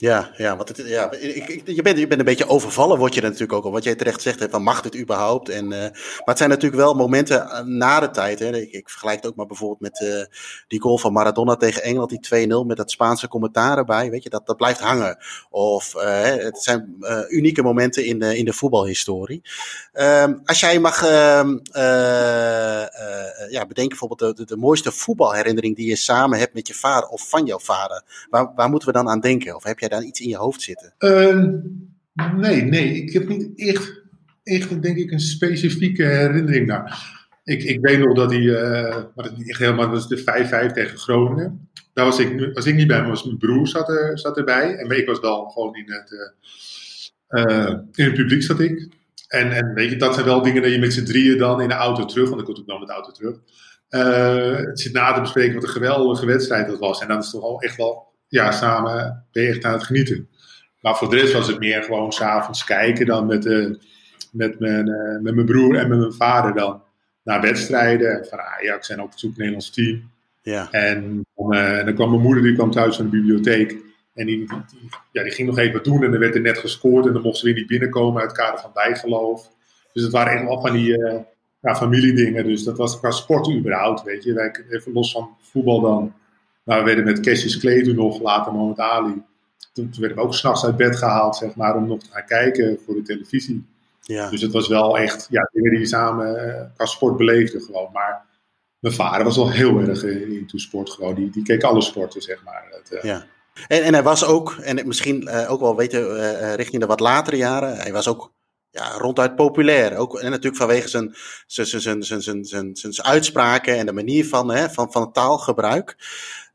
ja, ja, want het, ja, ik, je, bent, je bent een beetje overvallen, word je er natuurlijk ook al. Wat jij terecht zegt, van mag dit überhaupt? En, uh, maar het zijn natuurlijk wel momenten eh, na de tijd. Hè. Ik, ik vergelijk het ook maar bijvoorbeeld met uh, die goal van Maradona tegen Engeland, die 2-0 met dat Spaanse commentaar erbij. Weet je, dat, dat blijft hangen. Of het zijn unieke momenten in de, in de voetbalhistorie. Um, als jij mag ehm, ja, bedenken bijvoorbeeld de, de, de, mooiste voetbalherinnering die je samen hebt met je vader of van jouw vader. Waar, waar moeten we dan aan denken? Of heb jij daar iets in je hoofd zitten? Uh, nee, nee. Ik heb niet echt, echt, denk ik, een specifieke herinnering naar. Ik, ik weet nog dat hij, uh, maar dat niet echt helemaal, dat was de 5-5 tegen Groningen. Daar was ik, was ik niet bij, maar was mijn broer zat, er, zat erbij. En ik was wel gewoon in het, uh, in het publiek zat ik. En, en weet je, dat zijn wel dingen dat je met z'n drieën dan in de auto terug, want ik kon ook nog met de auto terug. Het zit na te bespreken wat een geweldige wedstrijd dat was. En dan is toch al echt wel ja, samen ben je echt aan het genieten. Maar voor de rest was het meer gewoon s'avonds kijken dan met, uh, met, mijn, uh, met mijn broer en met mijn vader dan naar wedstrijden. En van Ajax en ook het Nederlands team. Ja. En uh, dan kwam mijn moeder, die kwam thuis van de bibliotheek. En die, die, ja, die ging nog even wat doen en er werd er net gescoord. En dan mochten ze weer niet binnenkomen uit het kader van bijgeloof. Dus het waren echt wel van die ja, familiedingen. Dus dat was qua sport überhaupt, weet je. Even los van voetbal dan maar we werden met Cassius Clay toen nog, later Mohamed Ali. Toen, werden we ook s'nachts uit bed gehaald, zeg maar, om nog te gaan kijken voor de televisie. Ja. Dus het was wel echt, ja, dingen die je samen uh, qua sport beleefden gewoon. Maar mijn vader was al heel erg into sport gewoon. Die, die keek alle sporten, zeg maar. Dat, ja. En, en hij was ook, en misschien ook wel weten richting de wat latere jaren, hij was ook ja, ronduit populair. Ook, en natuurlijk vanwege zijn, zijn, zijn, zijn, zijn, zijn, zijn uitspraken en de manier van, hè, van, van taalgebruik.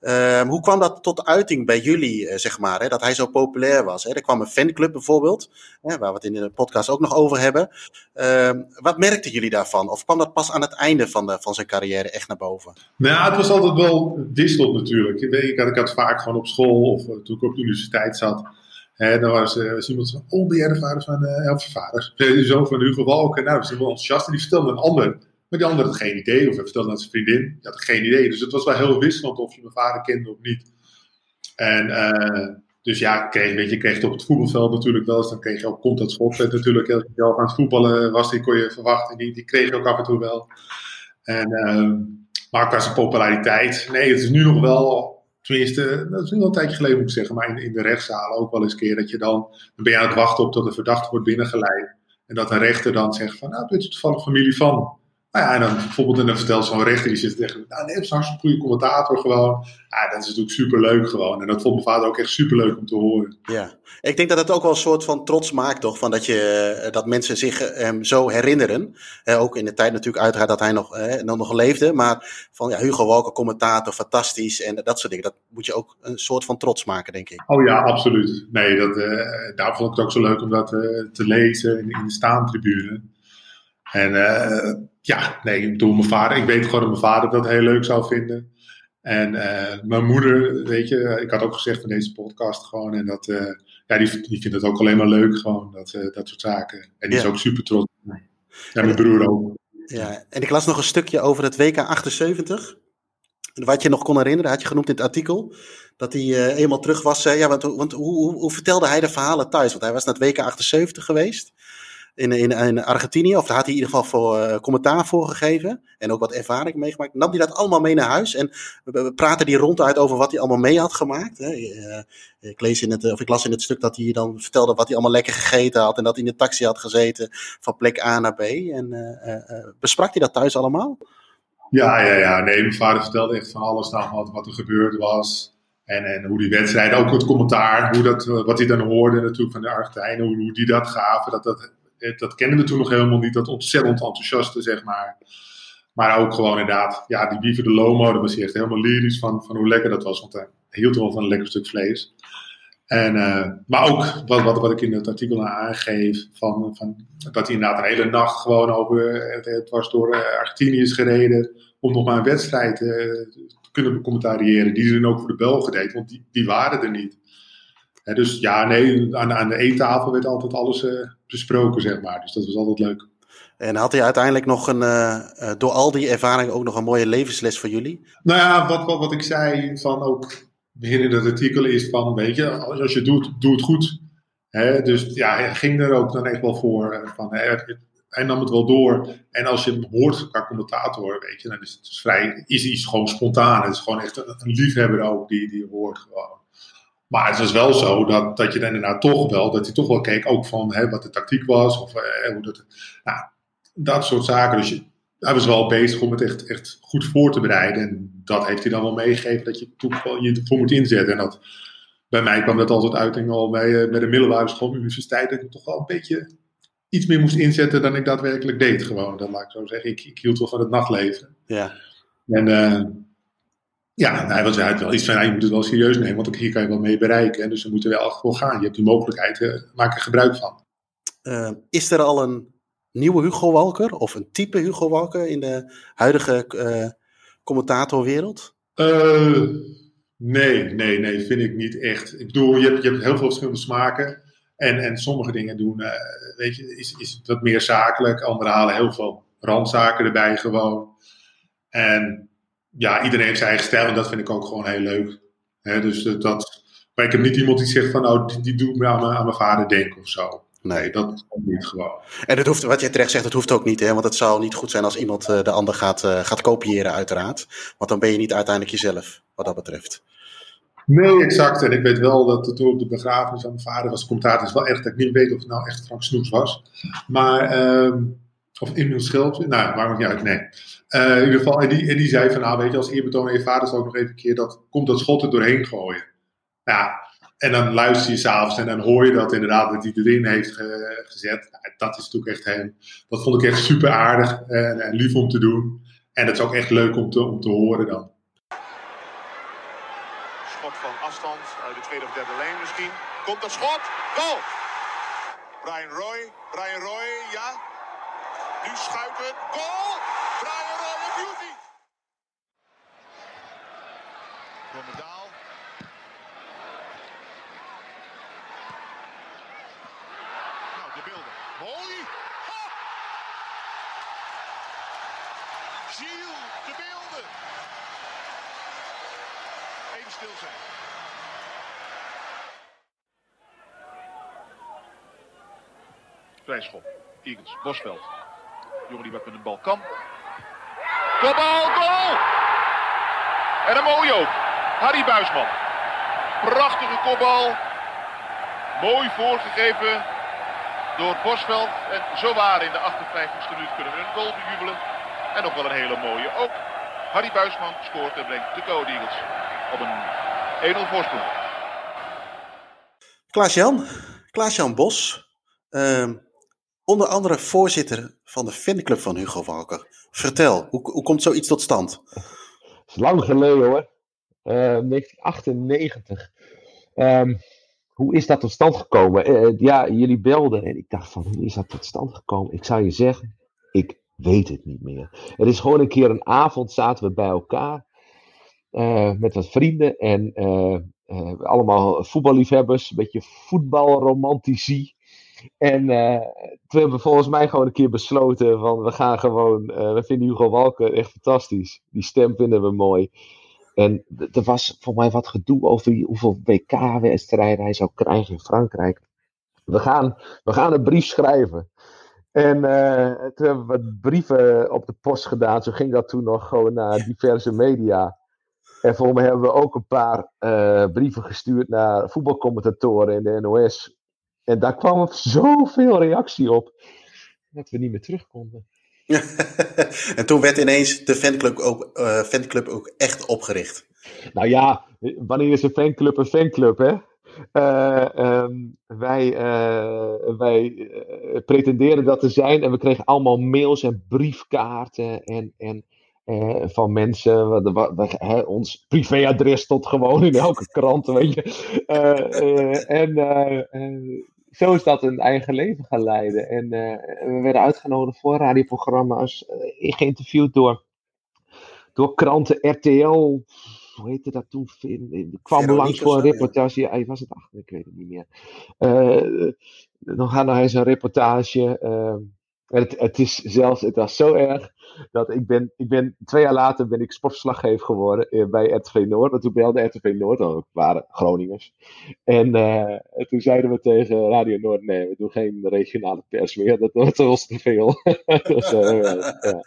Um, hoe kwam dat tot uiting bij jullie, uh, zeg maar, hè, dat hij zo populair was? Hè? Er kwam een fanclub bijvoorbeeld, hè, waar we het in de podcast ook nog over hebben. Um, wat merkten jullie daarvan? Of kwam dat pas aan het einde van, de, van zijn carrière echt naar boven? Nou, het was altijd wel wisselend natuurlijk. Ik, had, ik had vaak gewoon op school of uh, toen ik op de universiteit zat en dan was, uh, was iemand van, oh, ben jij de vader van, uh, of vader, de zoon van Hugo Walken? Nou, dat was wel enthousiast. En die vertelde een ander, maar die ander had geen idee. Of hij vertelde aan zijn vriendin, die had geen idee. Dus het was wel heel wisselend of je mijn vader kende of niet. En uh, dus ja, kreeg, weet je, kreeg het op het voetbalveld natuurlijk wel eens. Dan kreeg je ook contact schot. natuurlijk, als je zelf aan het voetballen was, die kon je verwachten. Die, die kreeg je ook af en toe wel. En, maar qua zijn populariteit, nee, het is nu nog wel Tenminste, dat is nu al een tijdje geleden moet ik zeggen, maar in, in de rechtszalen ook wel eens keer dat je dan, dan ben je aan het wachten op dat de verdachte wordt binnengeleid. En dat een rechter dan zegt van, nou, dit is toevallig familie van. Nou ja, en dan bijvoorbeeld, en dan vertelt zo'n rechter, die zit tegen nou nee, dat is een goede commentator gewoon. Ja, dat is natuurlijk superleuk gewoon. En dat vond mijn vader ook echt superleuk om te horen. Ja, ik denk dat het ook wel een soort van trots maakt, toch? Van dat, je, eh, dat mensen zich um, zo herinneren. Eh, ook in de tijd natuurlijk uiteraard dat hij nog, eh, nog leefde. Maar van ja, Hugo Walker, commentator, fantastisch. En dat soort dingen. Dat moet je ook een soort van trots maken, denk ik. Oh ja, absoluut. Nee, dat, uh, daar vond ik het ook zo leuk om dat uh, te lezen in, in de staantribune. En ja, nee, ik bedoel, mijn vader, ik weet gewoon dat mijn vader dat heel leuk zou vinden. En uh, mijn moeder, weet je, ik had ook gezegd van deze podcast gewoon. En dat, uh, ja, die, die vindt het ook alleen maar leuk, gewoon, dat, uh, dat soort zaken. En die ja. is ook super trots mij. En mijn broer ook. Ja, en ik las nog een stukje over het WK 78. Wat je nog kon herinneren, had je genoemd in het artikel. Dat hij eenmaal terug was. ja, want, want hoe, hoe, hoe vertelde hij de verhalen thuis? Want hij was naar het WK 78 geweest in, in, in Argentinië. Of daar had hij in ieder geval voor, uh, commentaar voor gegeven. En ook wat ervaring meegemaakt. Nam hij dat allemaal mee naar huis. En we, praten die ronduit over wat hij allemaal mee had gemaakt. Hè. Uh, ik, lees in het, of ik las in het stuk dat hij dan vertelde wat hij allemaal lekker gegeten had. En dat hij in de taxi had gezeten van plek A naar B. En besprak hij dat thuis allemaal? Ja, ja, ja. Nee, mijn vader vertelde echt van alles dan wat, wat er gebeurd was. En, en hoe die wedstrijden, ook het commentaar, hoe dat, wat hij dan hoorde natuurlijk van de Argentijnen, hoe, hoe die dat gaven. Dat dat eh, dat kenden we toen nog helemaal niet, dat ontzettend enthousiaste, zeg maar. Maar ook gewoon inderdaad, ja, die Wiever de Lomo, daar was hij echt helemaal lyrisch van, van hoe lekker dat was. Want hij hield wel van een lekker stuk vlees. En, uh, maar ook wat, wat, wat ik in het artikel aangeef, van, van, dat hij inderdaad een hele nacht gewoon over, het, was door uh, Argentinië is gereden, om nog maar een wedstrijd te kunnen commentariëren. Die ze dan ook voor de Belgen deed, want die, die waren er niet dus ja, nee, aan, aan de eettafel werd altijd alles uh, besproken, zeg maar. Dus dat was altijd leuk. En had hij uiteindelijk nog een, uh, door al die ervaringen ook nog een mooie levensles voor jullie? Nou ja, wat, wat, wat ik zei van ook begin in het artikel is van, weet je, als je doet, doe het goed. Hè, dus ja, hij ging er ook dan echt wel voor. Van, hè, hij nam het wel door. En als je hem hoort qua commentator, weet je, dan is het dus vrij, is iets gewoon spontaan. Het is gewoon echt een, een liefhebber ook die, die hoort gewoon. Maar het was wel zo dat, dat je dan inderdaad toch wel, dat hij toch wel keek ook van hè, wat de tactiek was. Of eh, hoe dat, nou, dat soort zaken. Dus je, hij was wel bezig om het echt, echt goed voor te bereiden. En dat heeft hij dan wel meegegeven dat je je ervoor moet inzetten. En dat, bij mij kwam dat altijd uit al bij, uh, bij de middelbare school, universiteit, dat ik toch wel een beetje iets meer moest inzetten dan ik daadwerkelijk deed. Gewoon, dat laat ik zo zeggen. Ik, ik hield wel van het nachtleven. Ja. En uh, ja, hij was uit wel iets van, je moet het wel serieus nemen, want hier kan je wel mee bereiken. En dus we moeten wel gewoon gaan. Je hebt die mogelijkheid, uh, maak er gebruik van. Uh, is er al een nieuwe Hugo Walker of een type Hugo Walker in de huidige uh, commentatorwereld? nee, nee, nee, vind ik niet echt. Ik bedoel, je hebt, je hebt heel veel verschillende smaken. En, en sommige dingen doen, weet je, is, is wat meer zakelijk. Anderen halen heel veel randzaken erbij gewoon. En ja, iedereen heeft zijn eigen stijl en dat vind ik ook gewoon heel leuk. dus dat, maar ik heb niet iemand die zegt van, nou, die, die doet me aan, mijn, aan mijn vader denken of zo. Nee, dat komt niet gewoon. En dat hoeft, wat je terecht zegt, dat hoeft ook niet, hè? want het zou niet goed zijn als iemand uh, de ander gaat, uh, gaat kopiëren, uiteraard. Want dan ben je niet uiteindelijk jezelf, wat dat betreft. Nee, exact. En ik weet wel dat toen op de begrafenis van mijn vader was, komt daar dus wel echt, dat ik niet weet of het nou echt Frank Snoeks was. Maar uh, Of Emil Schelp. Nou, maakt niet uit. Nee. Uh, in ieder geval, en die, en die zei van, nou weet je, als eerbetoon aan je vader zal ook nog even een keer dat, komt dat schot er doorheen gooien. Ja, en dan luister je s'avonds en dan hoor je dat inderdaad dat hij erin heeft gezet. dat is natuurlijk echt hem. Dat vond ik echt super aardig en, en, lief om te doen. En dat is ook echt leuk om te, om te horen dan. Schot van afstand uit de tweede of derde lijn misschien. Komt dat schot? Goal! Brian Roy, Brian Roy, ja. Nu schuiven, goal! Brian Roy, beauty! Bloemendaal. Nou, de beelden. Mooi! Gilles, de beelden! Even stil zijn. Vrijschop. Eagles, Bosveld. Jongen die wat met de bal kan. Kopbal, goal! En een mooie ook. Harry Buisman. Prachtige kopbal. Mooi voorgegeven door Bosveld. En zo waar in de 58e minuut kunnen we een goal bejubelen. En nog wel een hele mooie ook. Harry Buisman scoort en brengt de Code Eagles op een 1-0 voorsprong. Klaas-Jan, Klaas-Jan Bos, uh, onder andere voorzitter van de fanclub van Hugo Walker. Vertel, hoe, hoe komt zoiets tot stand? Lang geleden hoor. Uh, 1998. Um, hoe is dat tot stand gekomen? Uh, ja, jullie belden en ik dacht van, hoe is dat tot stand gekomen? Ik zou je zeggen, ik weet het niet meer. Het is gewoon een keer een avond zaten we bij elkaar met wat vrienden en allemaal voetballiefhebbers, een beetje voetbalromantici. En uh, toen hebben we volgens mij gewoon een keer besloten van we gaan gewoon, uh, we vinden Hugo Walker echt fantastisch. Die stem vinden we mooi. En er was voor mij wat gedoe over hoeveel WK-wedstrijden hij zou krijgen in Frankrijk. We gaan, we gaan een brief schrijven. En uh, toen hebben we wat brieven op de post gedaan. Zo ging dat toen nog gewoon naar diverse media. En voor mij hebben we ook een paar uh, brieven gestuurd naar voetbalcommentatoren in de NOS. En daar kwam zoveel reactie op dat we niet meer terug konden. en toen werd ineens de fanclub ook, uh, fanclub ook echt opgericht. Nou ja, wanneer is een fanclub een fanclub, hè? Uh, um, wij uh, wij pretenderen dat te zijn en we kregen allemaal mails en briefkaarten en, en van mensen. We, we, we, hè, ons privéadres stond gewoon in elke krant, weet je. en zo is dat een eigen leven gaan leiden. En uh, we werden uitgenodigd voor radioprogramma's, uh, geïnterviewd door, door kranten, RTL. Hoe heette dat toen? Ik kwam langs voor een reportage. Ja, was het achter? Ik weet het niet meer. Uh, dan gaan we eens een reportage. Het, het, is zelfs, het was zo erg dat ik ben, ik ben twee jaar later ben ik sportverslaggever geworden bij RTV Noord. Want toen belde RTV Noord, dat waren Groningers. En uh, toen zeiden we tegen Radio Noord, nee, we doen geen regionale pers meer. Dat wordt ons te veel. dus, uh, ja.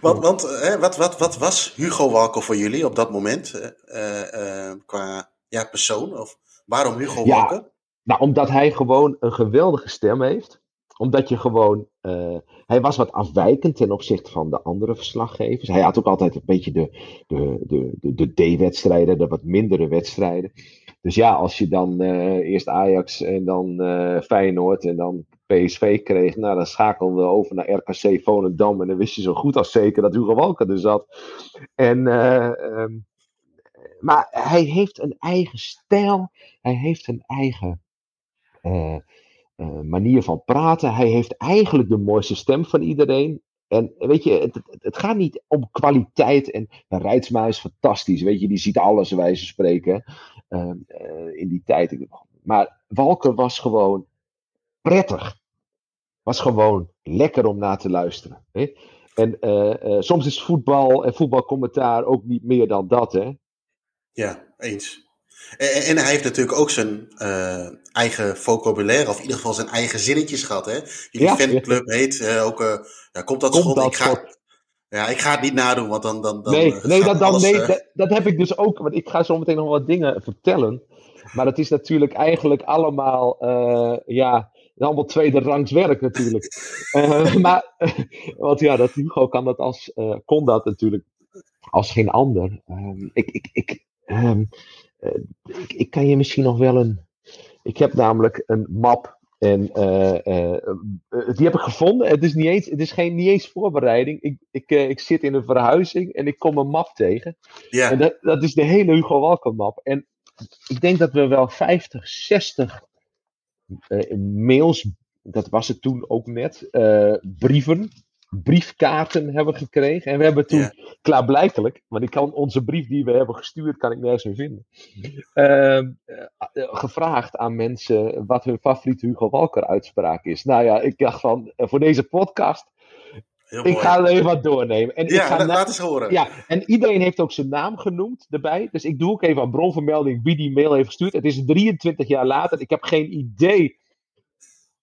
Want, want hè, wat, wat, wat was Hugo Walker voor jullie op dat moment? Uh, qua ja, persoon? Of waarom Hugo Walker? Ja, nou, omdat hij gewoon een geweldige stem heeft omdat je gewoon. Uh, hij was wat afwijkend ten opzichte van de andere verslaggevers. Hij had ook altijd een beetje de, de, de, de, de D-wedstrijden, de wat mindere wedstrijden. Dus ja, als je dan uh, eerst Ajax en dan uh, Feyenoord en dan PSV kreeg, nou dan schakelden we over naar RKC Volendam. En dan wist je zo goed als zeker dat Hugo Walker er zat. En, um, maar hij heeft een eigen stijl, hij heeft een eigen. Uh, manier van praten. Hij heeft eigenlijk de mooiste stem van iedereen. En weet je, het, het, gaat niet om kwaliteit. En Rijtsma is fantastisch. Weet je, die ziet alles wijze spreken. Uh, uh, in die tijd. Maar Walker was gewoon prettig. Was gewoon lekker om naar te luisteren. Hè? En soms is voetbal en voetbalcommentaar ook niet meer dan dat. Hè? Ja, eens. En, en, hij heeft natuurlijk ook zijn uh, eigen vocabulaire, of in ieder geval zijn eigen zinnetjes gehad. Hè? Jullie ja, fanclub heet uh, ook, uh, ja, komt dat komt schot? Dat ik, ga, ja, ik ga het niet nadoen, want dan... dan, dan nee, nee, dat, dan, alles, nee dat, dat, heb ik dus ook, want ik ga zo meteen nog wat dingen vertellen. Maar het is natuurlijk eigenlijk allemaal, ja, allemaal tweede rangs werk natuurlijk. Maar, want ja, dat Hugo kan dat als, kon dat natuurlijk als geen ander. Um, ik, ik, ik, um, ik, ik, kan je misschien nog wel een. Ik heb namelijk een map. En die heb ik gevonden. Het is, niet eens, het is geen, niet eens voorbereiding. Ik, ik, ik zit in een verhuizing en ik kom een map tegen. Ja. En dat, dat is de hele Hugo Walker map. En ik denk dat we wel 50, 60 uh, mails, dat was het toen ook net, brieven, briefkaarten hebben gekregen. En we hebben toen, klaarblijkelijk, want ik kan onze brief die we hebben gestuurd, kan ik nergens meer vinden, uh, uh, gevraagd aan mensen wat hun favoriete Hugo Walker uitspraak is. Nou ja, ik dacht van, uh, voor deze podcast, ik ga er even wat doornemen. En ik ga laat eens horen. ja, en iedereen heeft ook zijn naam genoemd erbij. Dus ik doe ook even aan bronvermelding wie die mail heeft gestuurd. Het is 23 jaar later. Ik heb geen idee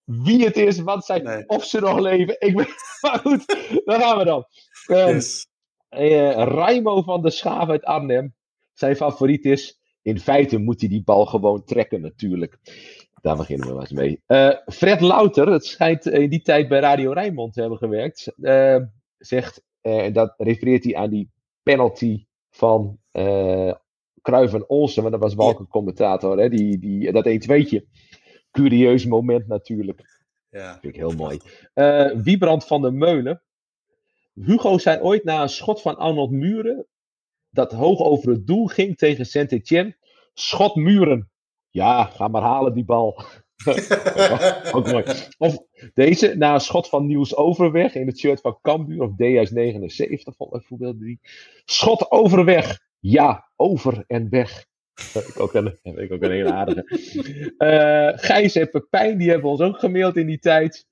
wie het is, wat zij, Nee. of ze nog leven. Ik ben, maar goed, daar gaan we dan. Ehm, Yes. eh, Raimo van der Schaaf uit Arnhem. Zijn favoriet is. In feite moet hij die bal gewoon trekken, natuurlijk. Daar beginnen we maar eens mee. Eh, Fred Louter, het schijnt in die tijd bij Radio Rijnmond te hebben gewerkt. eh, zegt, en dat refereert hij aan die penalty van Cruijff en Olsen. Want dat was Walker commentator. Hè? Die, die, dat 1-2'tje. Curieus moment natuurlijk. Ja. Vind ik heel mooi. Eh Wiebrand van der Meulen. Hugo zei ooit na een schot van Arnold Muren. dat hoog over het doel ging tegen Saint-Etienne. Schot Muren. Ja, ga maar halen die bal. Ook mooi. Of deze, na een schot van Niels Overweg in het shirt van Cambuur of DS79, vond ik voorbeeld die. Schot Overweg. Ja, over en weg. Ik ook een, ik ook een hele aardige. Eh Gijs en Pepijn, die hebben ons ook gemaild in die tijd.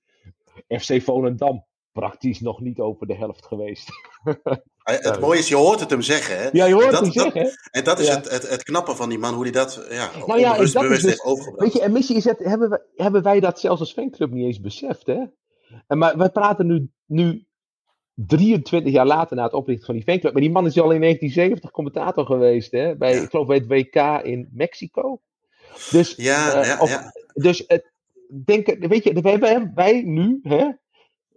FC Volendam, praktisch nog niet over de helft geweest. Het mooie is, je hoort het hem zeggen. Hè? Ja, je hoort dat, hem dat- zeggen. En dat is Ja. het, het, het knappe van die man, hoe hij dat ja, Nou ja, dat is bewust dus- heeft overgebracht. Weet je, en misschien is het, hebben, we, hebben wij dat zelfs als fanclub niet eens beseft, hè? En maar wij praten nu, nu 23 jaar later na het oprichten van die fanclub. Maar die man is al in 1970 commentator geweest, hè? Bij, Ja. Ik geloof bij het WK in Mexico. Dus, ja, eh, ja, of- ja. dus het, denk, weet je, wij, wij, wij nu, hè?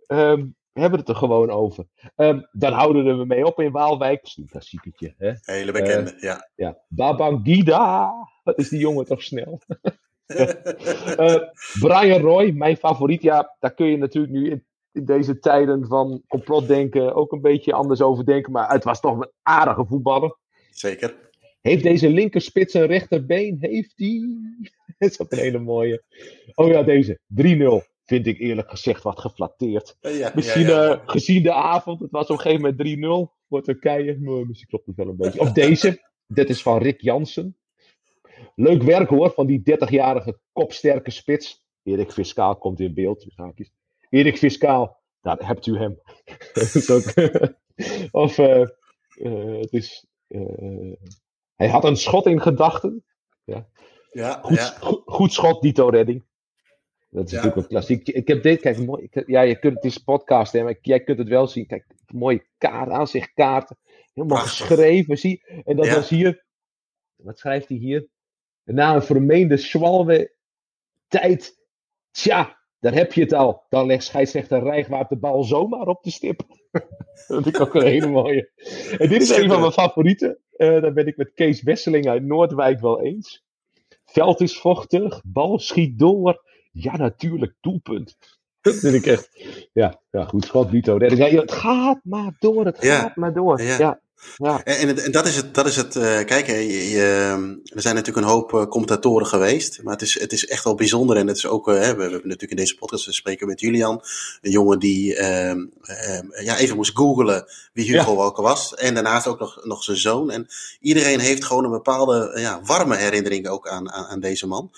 ehm, hebben het er gewoon over. Ehm, dan houden we mee op in Waalwijk. Dat is een klassieketje, hè? Hele bekende, ja. Ja, Babangida. Wat is die jongen toch snel? Eh, Brian Roy, mijn favoriet. Ja, daar kun je natuurlijk nu in, in deze tijden van complotdenken ook een beetje anders over denken. Maar het was toch een aardige voetballer. Zeker. Heeft deze linkerspits een rechterbeen? Heeft die? Dat is ook een hele mooie. Oh ja, deze. 3-0. Vind ik eerlijk gezegd wat geflatteerd. Ja, Misschien ja. eh, gezien de avond. Het was op een gegeven moment 3-0 voor Turkije. Misschien klopt het wel een beetje. Of deze. Dit is van Rick Jansen. Leuk werk hoor, van die 30-jarige kopsterke spits. Erik Fiscaal komt in beeld. haakjes. Erik Fiscaal, daar hebt u hem. Dat is ook- of eh, eh, het is. eh, hij had een schot in gedachten. ja, Goed, ja. goed, goed schot, Dito redding. Dat is Ja. natuurlijk een klassiek. Ik heb dit, kijk, mooi, ik, ja, je kunt, het is een podcast, hè, maar jij kunt het wel zien. Kijk, mooie kaart, aanzichtkaarten. Helemaal Prachtig. geschreven, zie. En dat Ja. was hier. Wat schrijft hij hier? Na een vermeende Schwalbe tijd. Tja, daar heb je het al. Dan legt scheidsrechter Rijgwaard de bal zomaar op de stip. dat vind ik ook een hele mooie. En dit is een van mijn favorieten. Eh daar ben ik met Kees Wesseling uit Noordwijk wel eens. Veld is vochtig, bal schiet door. Ja, natuurlijk, doelpunt. Dat vind ik echt. Ja, ja goed, schot. Ja, het gaat maar door, het Ja, gaat maar door. ja. Ja, ja. En, en, dat is het, dat is het eh, kijk, hè, je, je- er zijn natuurlijk een hoop eh, commentatoren geweest, maar het is, het is echt wel bijzonder en het is ook, eh, hè, we, we hebben natuurlijk in deze podcast, we spreken met Julian, een jongen die ehm, ehm, ja, even moest googlen wie Hugo Ja. Walker was en daarnaast ook nog, nog zijn zoon en iedereen heeft gewoon een bepaalde ja, warme herinnering ook aan, aan, aan deze man.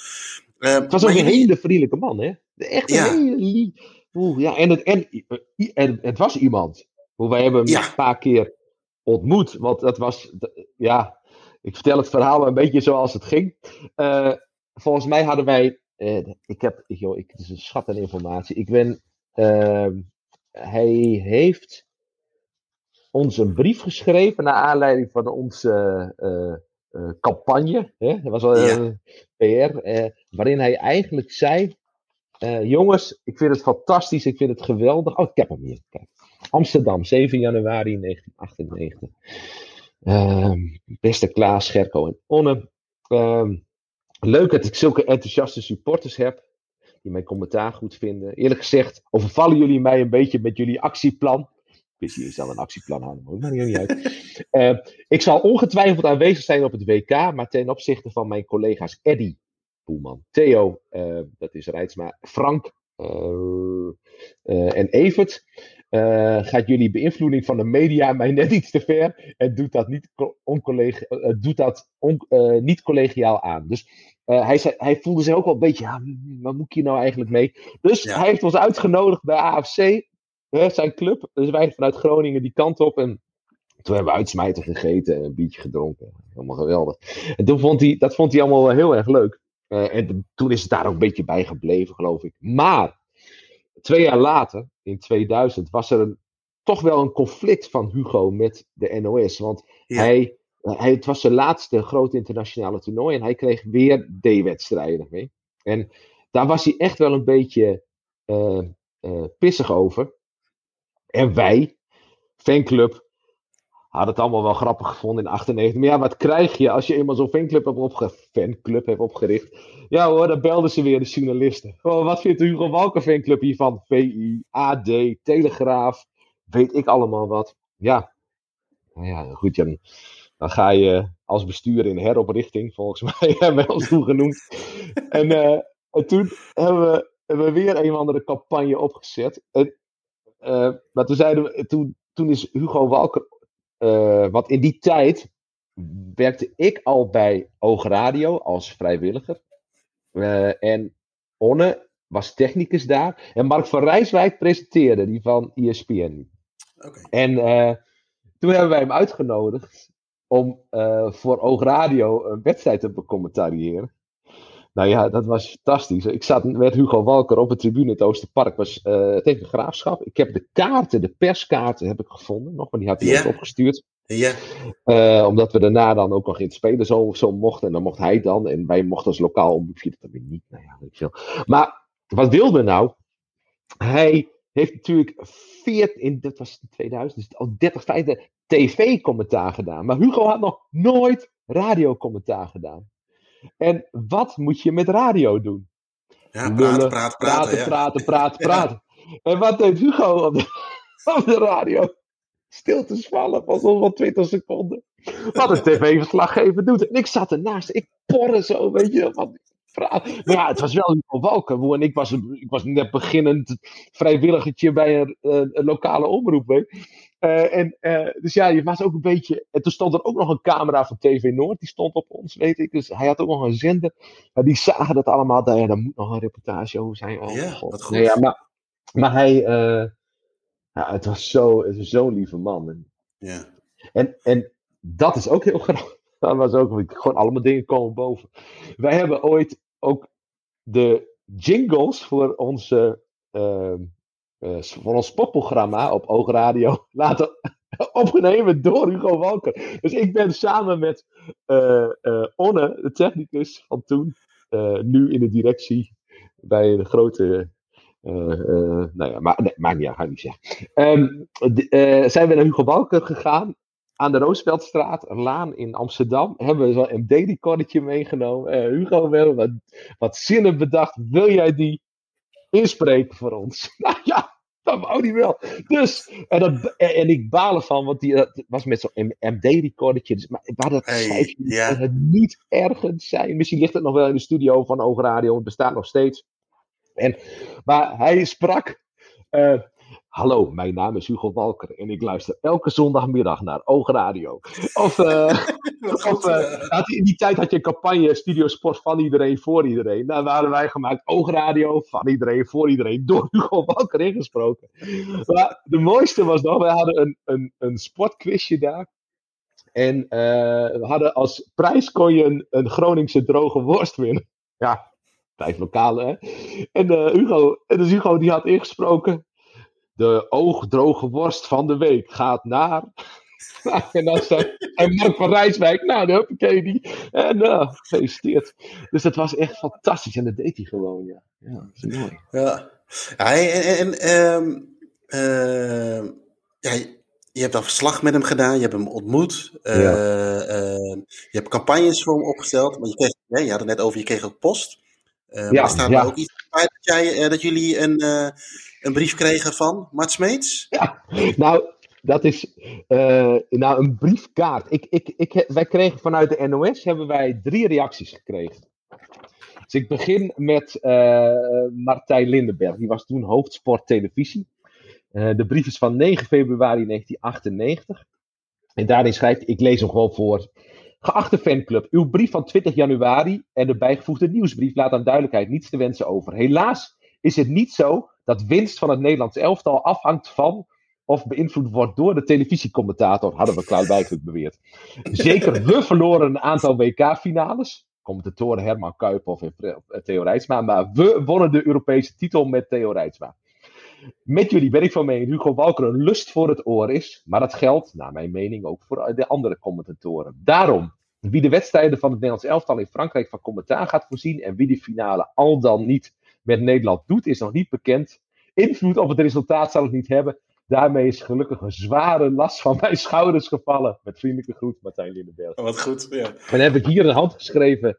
Het was ook een hele vriendelijke man, hè? Echt een Ja. hele. Oeh, ja, en het, en, en het was iemand. Hoe wij hebben hem Ja. een paar keer ontmoet. Want dat was, ja, ik vertel het verhaal een beetje zoals het ging. Eh, volgens mij hadden wij, eh, ik heb, joh, ik, het is een schat aan informatie. Ik ben, ehm, hij heeft ons een brief geschreven naar aanleiding van onze eh, campagne. Hè? Dat was Ja. een PR, waarin hij eigenlijk zei jongens, ik vind het fantastisch. Ik vind het geweldig. Oh, ik heb hem hier. Kijk. Amsterdam, 7 januari 1998. Ehm, beste Klaas, Scherko en Onne. Ehm, leuk dat ik zulke enthousiaste supporters heb. Die mijn commentaar goed vinden. Eerlijk gezegd, overvallen jullie mij een beetje met jullie actieplan. Ik wist niet eens al een actieplan hadden, maar maakt niet uit. Uh, ik zal ongetwijfeld aanwezig zijn op het WK, maar ten opzichte van mijn collega's Eddy Poelman, Theo, uh, dat is Rijtsma, Frank uh, en Evert, gaat jullie beïnvloeding van de media mij net iets te ver en doet dat niet, doet dat on, niet collegiaal aan. Dus hij, zei, hij voelde zich ook wel een beetje, ja, wat moet ik hier nou eigenlijk mee? Dus ja. hij heeft ons uitgenodigd bij AFC zijn club. Dus wij vanuit Groningen die kant op. En toen hebben we uitsmijter gegeten en een biertje gedronken. Helemaal geweldig. En toen vond hij, dat vond hij allemaal wel heel erg leuk. Uh, en toen is het daar ook een beetje bij gebleven, geloof ik. Maar twee jaar later, in 2000, was er een, toch wel een conflict van Hugo met de NOS. Want ja. hij, hij, het was zijn laatste grote internationale toernooi en hij kreeg weer D-wedstrijden mee. En daar was hij echt wel een beetje uh, uh, pissig over. En wij, fanclub, hadden het allemaal wel grappig gevonden in 98. Maar ja, wat krijg je als je eenmaal zo'n fanclub hebt, opge hebt opgericht? Ja hoor, dan belden ze weer de journalisten. Oh, wat vindt de Hugo Walker fanclub hiervan? VI, AD, Telegraaf, weet ik allemaal wat. Ja, nou ja, goed Jan. Dan ga je als bestuur in heroprichting, volgens mij hebben we ons. En, uh, en toen hebben we, hebben we weer een of andere campagne opgezet. En uh, maar toen, zeiden we, toen, toen is Hugo Walker, uh, want in die tijd werkte ik al bij Oog Radio als vrijwilliger. Uh, en Onne was technicus daar. En Mark van Rijswijk presenteerde, die van ESPN. Okay. En toen hebben wij hem uitgenodigd om voor Oog Radio een wedstrijd te becommentariëren. Nou ja, dat was fantastisch. Ik zat met Hugo Walker op de tribune in het Oosterpark. Was uh, tegen graafschap. Ik heb de kaarten, de perskaarten heb ik gevonden. Nog, maar die had hij yeah. opgestuurd. Ja. Uh, omdat we daarna dan ook nog in het spelen zo, zo mochten. En dan mocht hij dan. En wij mochten als lokaal omroepje dat dan weer niet. Nou ja, weet je wel. Maar wat wilde nou? Hij heeft natuurlijk 14, in, dat was in 2000, dus al 30, 50 tv-commentaar gedaan. Maar Hugo had nog nooit radiocommentaar gedaan. En wat moet je met radio doen? Ja, praten, praten, praten. Praten, ja. praten, praten, praten. Ja. En wat deed Hugo op de, op de radio? Stiltes vallen van zo'n 20 seconden. Wat een tv-verslaggever doet. En ik zat ernaast. Ik porre zo, weet je. Wat, maar ja, het was wel Hugo Walker. En ik was, ik was net beginnend vrijwilligertje bij een lokale omroep. Weet. Uh, en, uh, dus ja, je was ook een beetje. En toen stond er ook nog een camera van TV Noord, die stond op ons, weet ik. Dus hij had ook nog een zender. Maar die zagen dat allemaal. Nou ja, daar moet nog een reportage over zijn. Oh, ja, God. goed. Nee, ja, maar, maar hij. Uh, ja, het was zo'n zo, zo lieve man. En, ja. en, en dat is ook heel grappig. Dat was ook gewoon allemaal dingen komen boven. Wij hebben ooit ook de jingles voor onze. Uh, voor ons popprogramma op Oogradio laten opgenomen door Hugo Walker. Dus ik ben samen met uh, uh, Onne, de technicus van toen, nu in de directie bij een grote. nou ja, maar, nee, maakt niet uit, ga niet zeggen. De, zijn we naar Hugo Walker gegaan aan de Roosveldstraat, een laan in Amsterdam, hebben we zo'n MD-recordetje meegenomen. Hugo, we hebben wat, wat zinnen bedacht. Wil jij die inspreken voor ons? Nou ja, dat wou hij wel. Dus, en, dat, en ik baal ervan, want die dat was met zo'n MD-recordertje. Dus, maar waar dat hey, ja. het niet ergens zijn. Misschien ligt het nog wel in de studio van Oogradio, het bestaat nog steeds. En, maar hij sprak. Uh, Hallo, mijn naam is Hugo Walker en ik luister elke zondagmiddag naar Oogradio. Of, uh, of uh, in die tijd had je een campagne Studio Sport van iedereen voor iedereen. Daar waren wij gemaakt Oogradio van iedereen voor iedereen door Hugo Walker ingesproken. Maar de mooiste was nog, wij hadden een, een, een sportquizje daar. En uh, we hadden als prijs kon je een, een Groningse droge worst winnen. Ja, vijf lokale hè. En Hugo, en dus Hugo die had ingesproken de oogdroge worst van de week gaat naar. en dan zei en Mark van Rijswijk, nou, de huppakee die. En uh, gefeliciteerd. Dus dat was echt fantastisch. En dat deed hij gewoon, ja. Ja, dat is mooi. Ja. ja en, en ehm, uh, ja, je hebt dan verslag met hem gedaan, je hebt hem ontmoet. Uh, ja. uh, je hebt campagnes voor hem opgesteld. Maar je, kreeg, je had het net over, je kreeg ook post. Uh, ja, maar staat ja. er ook iets dat, jij, dat jullie een, een brief kregen van Mart Smeets? Ja, nou, dat is nou, een briefkaart. Ik, ik, ik, wij kregen vanuit de NOS hebben wij drie reacties gekregen. Dus ik begin met Martijn Lindenberg. Die was toen hoofdsport televisie. Uh, de brief is van 9 februari 1998. En daarin schrijft, ik lees hem gewoon voor. Geachte fanclub, uw brief van 20 januari en de bijgevoegde nieuwsbrief laat aan duidelijkheid niets te wensen over. Helaas is het niet zo dat winst van het Nederlands elftal afhangt van of beïnvloed wordt door de televisiecommentator, hadden we klaarblijkelijk beweerd. Zeker, we verloren een aantal WK-finales. Commentatoren Herman Kuiphoff en Theo Rijtsma. Maar we wonnen de Europese titel met Theo Rijtsma. Met jullie ben ik van mening Hugo Walker een lust voor het oor is. Maar dat geldt, naar mijn mening, ook voor de andere commentatoren. Daarom, wie de wedstrijden van het Nederlands elftal in Frankrijk van commentaar gaat voorzien. en wie de finale al dan niet met Nederland doet, is nog niet bekend. Invloed op het resultaat zal het niet hebben. Daarmee is gelukkig een zware last van mijn schouders gevallen. Met vriendelijke groet, Martijn Lindenberg. Oh, wat goed, ja. En dan heb ik hier een handgeschreven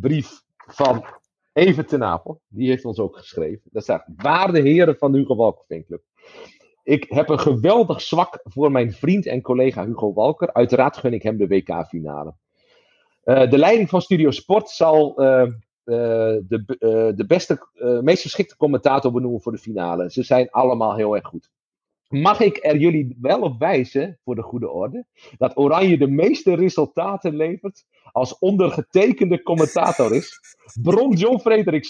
brief van Even ten Napel, die heeft ons ook geschreven. Daar staat: Waarde heren van de Hugo Walker Fanclub. Ik heb een geweldig zwak voor mijn vriend en collega Hugo Walker. Uiteraard gun ik hem de WK-finale. Uh, de leiding van Studio Sport zal uh, uh, de, de beste, meest geschikte commentator benoemen voor de finale. Ze zijn allemaal heel erg goed. Mag ik er jullie wel op wijzen, voor de goede orde, dat Oranje de meeste resultaten levert als ondergetekende commentator is? Bron John Frederik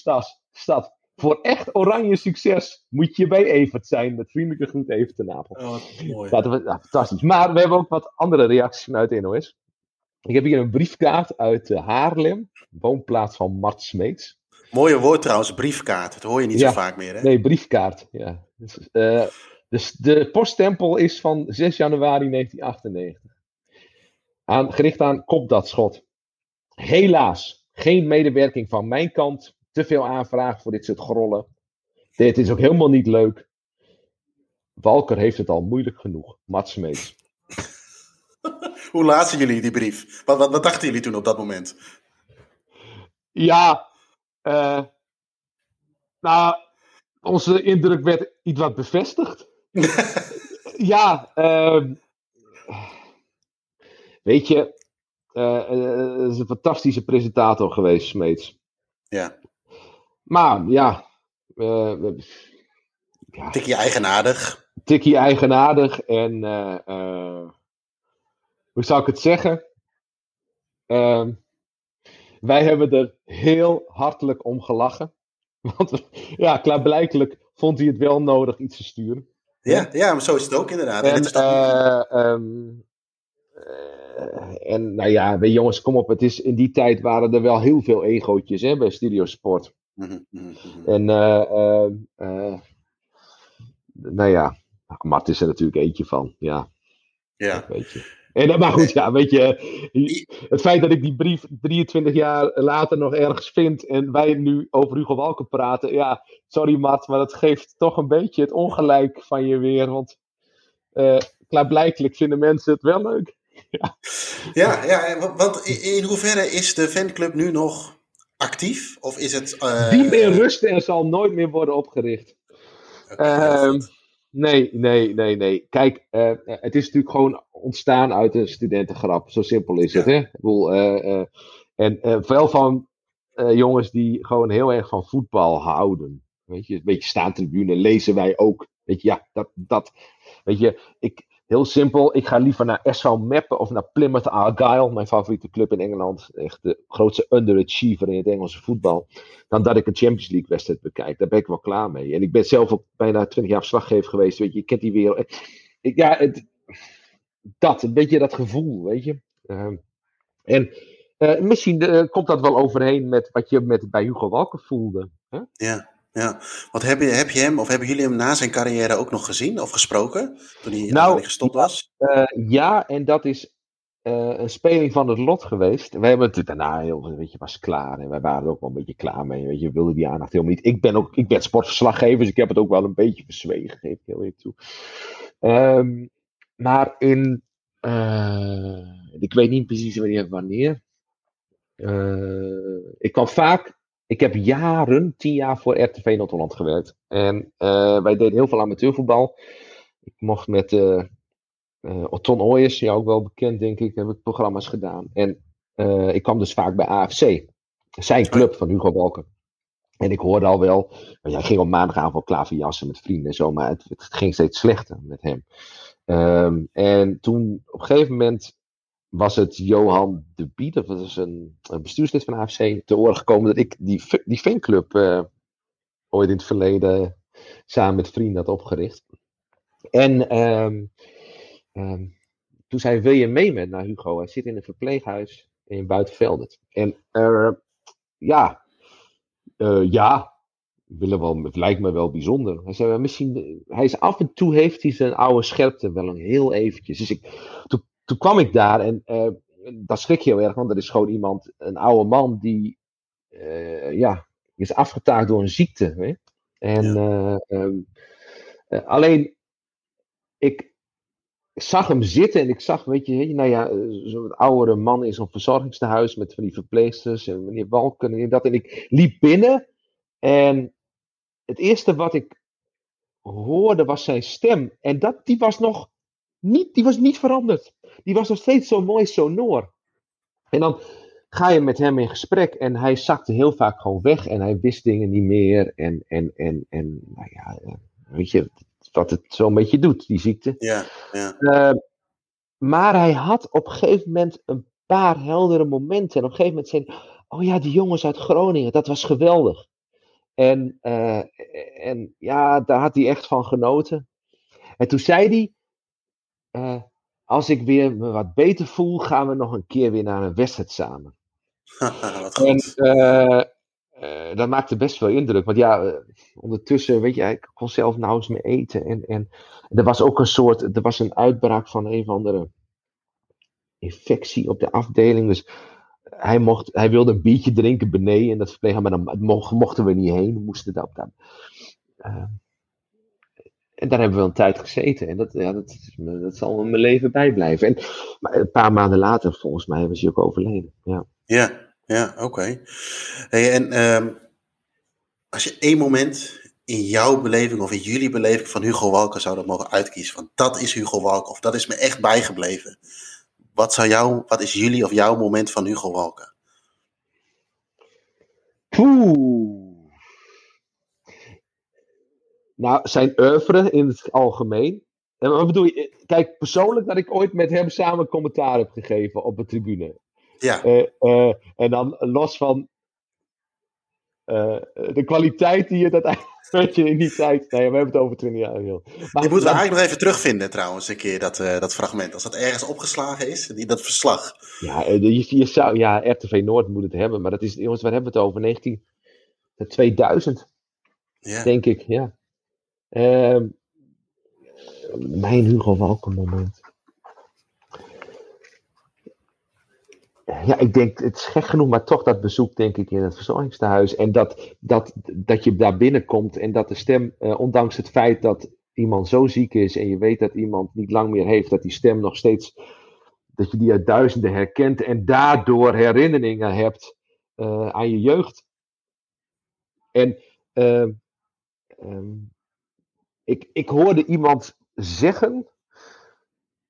Stad. Voor echt oranje succes moet je bij Evert zijn. Met vriendelijke groet Evert ten Napel. Oh, mooi. Dat, fantastisch. Maar we hebben ook wat andere reacties vanuit de NOS. Ik heb hier een briefkaart uit uh, Haarlem. Woonplaats van Mart Smeets. Mooie woord trouwens, briefkaart. Dat hoor je niet ja, zo vaak meer, hè? Nee, briefkaart. Ja. Dus, uh, dus de poststempel is van 6 januari 1998. Aan, gericht aan Kop dat schot. Helaas, geen medewerking van mijn kant. Te veel aanvragen voor dit soort grollen. Dit is ook helemaal niet leuk. Walker heeft het al moeilijk genoeg. Mats Smeets. Hoe lazen jullie die brief? Wat, wat, wat, dachten jullie toen op dat moment? Ja, uh, nou, onze indruk werd iets wat bevestigd. ja, uh, weet je, uh, uh, is een fantastische presentator geweest, Smeets. Ja. Maar ja. ja tikkie eigenaardig. Tikkie eigenaardig en hoe zou ik het zeggen? Ehm, wij hebben er heel hartelijk om gelachen. Want ja, klaarblijkelijk vond hij het wel nodig iets te sturen. Ja, ja maar zo is het ook inderdaad. En, uh, um, uh, en nou ja, weet jongens, kom op. Het is, in die tijd waren er wel heel veel egootjes hè, bij Studio Sport. -hmm, mm -hmm. En uh, nou ja, Mart is er natuurlijk eentje van. Ja, ja. weet je. En, maar goed, ja, weet je, het feit dat ik die brief 23 jaar later nog ergens vind en wij nu over Hugo Walker praten, ja, sorry Matt, maar dat geeft toch een beetje het ongelijk van je weer, want uh, klaarblijkelijk vinden mensen het wel leuk. ja, ja, ja want in hoeverre is de fanclub nu nog actief? Of is het... Uh... Die meer rusten en zal nooit meer worden opgericht. Okay, uh, Nee, nee, nee, nee. Kijk, uh, het is natuurlijk gewoon ontstaan uit een studentengrap. Zo simpel is het, hè? Ik bedoel, uh, uh, en veel van jongens die gewoon heel erg van voetbal houden. Weet je, een beetje staantribune lezen wij ook. Weet je, ja, dat, dat, weet je, ik, heel simpel, ik ga liever naar SV Meppen of naar Plymouth Argyle, mijn favoriete club in Engeland. Echt de grootste underachiever in het Engelse voetbal. Dan dat ik een Champions League wedstrijd bekijk. Daar ben ik wel klaar mee. En ik ben zelf ook bijna 20 jaar verslaggever geweest. Weet je, je kent die wereld. Ik, ja, het, dat, een beetje dat gevoel, weet je. Uh, en uh, misschien uh, komt dat wel overheen met wat je met, bij Hugo Walker voelde. Hè? Ja. Ja. Wat heb je, heb je hem of hebben jullie hem na zijn carrière ook nog gezien of gesproken? Toen hij Nou, gestopt was? Eh, ja, en dat is eh, een speling van het lot geweest. Wij hebben het daarna heel, weet je, was klaar. En wij waren er ook wel een beetje klaar mee. Weet je, we wilden die aandacht helemaal niet. Ik ben ook, ik ben sportverslaggever, dus ik heb het ook wel een beetje verzwegen, geef ik heel eerlijk toe. Ehm, maar in, eh, ik weet niet precies wanneer. wanneer. Ik kwam vaak, ik heb jaren, tien jaar voor RTV Noord-Holland gewerkt. En eh, wij deden heel veel amateurvoetbal. Ik mocht met eh eh, Otton Ooyers, jou ook wel bekend denk ik, heb ik programma's gedaan. En ik kwam dus vaak bij AFC, zijn club van Hugo Balken. En ik hoorde al wel, want hij ging op maandagavond klaverjassen met vrienden en zo, maar het, het ging steeds slechter met hem. Ehm, en toen op een gegeven moment was het Johan de Bied, dat was een, bestuurslid van AFC, te oren gekomen dat ik die, die fanclub eh, ooit in het verleden samen met vrienden had opgericht. En ehm, ehm, toen zei wil je mee met naar Hugo? Hij zit in een verpleeghuis in Buitenveldert. En ja, eh, ja, willen wel, het lijkt me wel bijzonder. Hij zei, misschien, hij is af en toe heeft hij zijn oude scherpte wel een heel eventjes. Dus ik, toen, toen kwam ik daar en eh dat schrik je heel erg, want er is gewoon iemand, een oude man die, eh, ja, is afgetaakt door een ziekte. Je. En eh, ehm, eh, alleen, ik zag hem zitten en ik zag, weet je, nou ja, zo'n oudere man in zo'n verzorgingstehuis met van die verpleegsters en meneer Balken en dat. En ik liep binnen en het eerste wat ik hoorde was zijn stem. En dat, die was nog niet, die was niet veranderd. Die was nog steeds zo mooi sonor. En dan ga je met hem in gesprek en hij zakte heel vaak gewoon weg en hij wist dingen niet meer. En, en, en, en nou ja, eh, weet je, wat het zo'n beetje doet, die ziekte. Ja, ja. Eh, maar hij had op een gegeven moment een paar heldere momenten. En op een gegeven moment zei hij, oh ja, die jongens uit Groningen, dat was geweldig. En, eh, en ja, daar had hij echt van genoten. En toen zei hij, eh, als ik weer me wat beter voel, gaan we nog een keer weer naar een wedstrijd samen. Wat En eh, eh, dat maakte best wel indruk. Want ja, ondertussen, weet je, ik kon zelf nauwelijks meer eten. En, en er was ook een soort, er was een uitbraak van een of andere infectie op de afdeling. Dus hij, mocht, hij wilde een biertje drinken beneden in dat verpleeghuis, maar dan mochten, we niet heen. We moesten dat. eh, en daar hebben we een tijd gezeten. En dat, ja, dat, dat zal me mijn leven bijblijven. En, maar een paar maanden later, volgens mij, was hij ook overleden. Ja. Ja, ja, oké. Hey, en ehm, als je één moment in jouw beleving of in jullie beleving van Hugo Walker zouden mogen uitkiezen, van dat is Hugo Walker of dat is me echt bijgebleven. Wat, zou jou, wat is jullie of jouw moment van Hugo Walker? Poeh. Nou, zijn oeuvre in het algemeen. En wat bedoel je? Kijk, persoonlijk dat ik ooit met hem samen commentaar heb gegeven op de tribune. Ja, Eh, eh, en dan los van eh, de kwaliteit die je dat weet je in die tijd. Nee, we hebben het over 20 jaar. Maar, die moeten we eigenlijk nog even terugvinden trouwens, een keer dat, dat fragment. Als dat ergens opgeslagen is, die, dat verslag. Ja, je, je zou, ja, RTV Noord moet het hebben. Maar dat is, jongens, waar hebben we het over? 19, eh, 2000. Ja, denk ik, ja. Ehm, mijn Hugo Walken moment. Ja, ik denk, het is gek genoeg, maar toch dat bezoek, denk ik, in het verzorgingstehuis. En dat, dat, dat je daar binnenkomt en dat de stem, eh, ondanks het feit dat iemand zo ziek is en je weet dat iemand niet lang meer heeft, dat die stem nog steeds, dat je die uit duizenden herkent en daardoor herinneringen hebt eh, aan je jeugd. En Ehm, ik, ik hoorde iemand zeggen,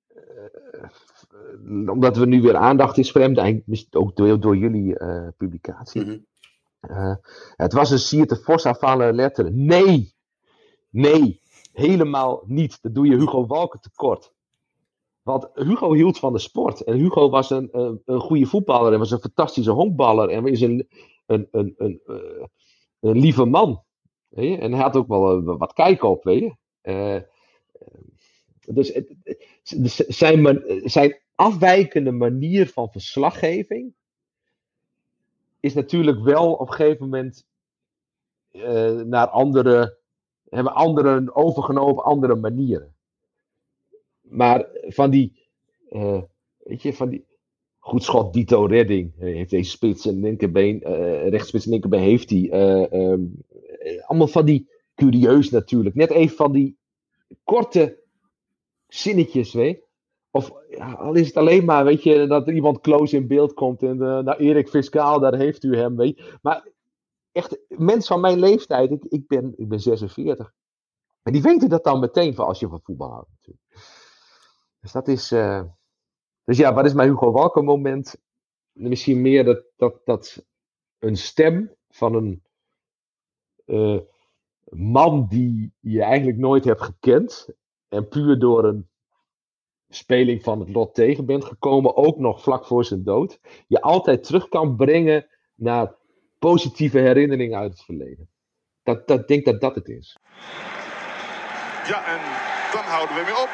eh, omdat we nu weer aandacht is hem, eigenlijk ook door, door jullie eh, publicatie. Mhm. Eh, het was een sier te fors afvallen letter. Nee, nee, helemaal niet. Dat doe je Hugo Walker tekort. Want Hugo hield van de sport. En Hugo was een, een, een goede voetballer en was een fantastische honkballer. En is een, een, een, een, een lieve man. En hij had ook wel eh, wat kijk op, weet je. Eh, eh, dus z- zijn, zijn afwijkende manier van verslaggeving is natuurlijk wel op een gegeven moment naar andere, hebben anderen overgenomen op andere manieren. Maar van die, weet je, van die, goed schot, Dito Redding, heeft deze spits en linkerbeen, uh, rechtsspits en linkerbeen heeft hij. Um, allemaal van die, curieus natuurlijk, net even van die korte zinnetjes, weet of al is het alleen maar, weet je, dat iemand close in beeld komt en uh, nou Erik Fiscaal, daar heeft u hem, weet je. Maar echt, mensen van mijn leeftijd, ik, ik, ben, ik ben 46. En die weten dat dan meteen van als je van voetbal houdt natuurlijk. Dus dat is, uh, dus ja, wat is mijn Hugo Walker moment? Misschien meer dat, dat, dat een stem van een uh, man die je eigenlijk nooit hebt gekend. En puur door een speling van het lot tegen bent gekomen, ook nog vlak voor zijn dood, je altijd terug kan brengen naar positieve herinneringen uit het verleden. Dat, dat denk dat dat het is. Ja, en dan houden we weer op.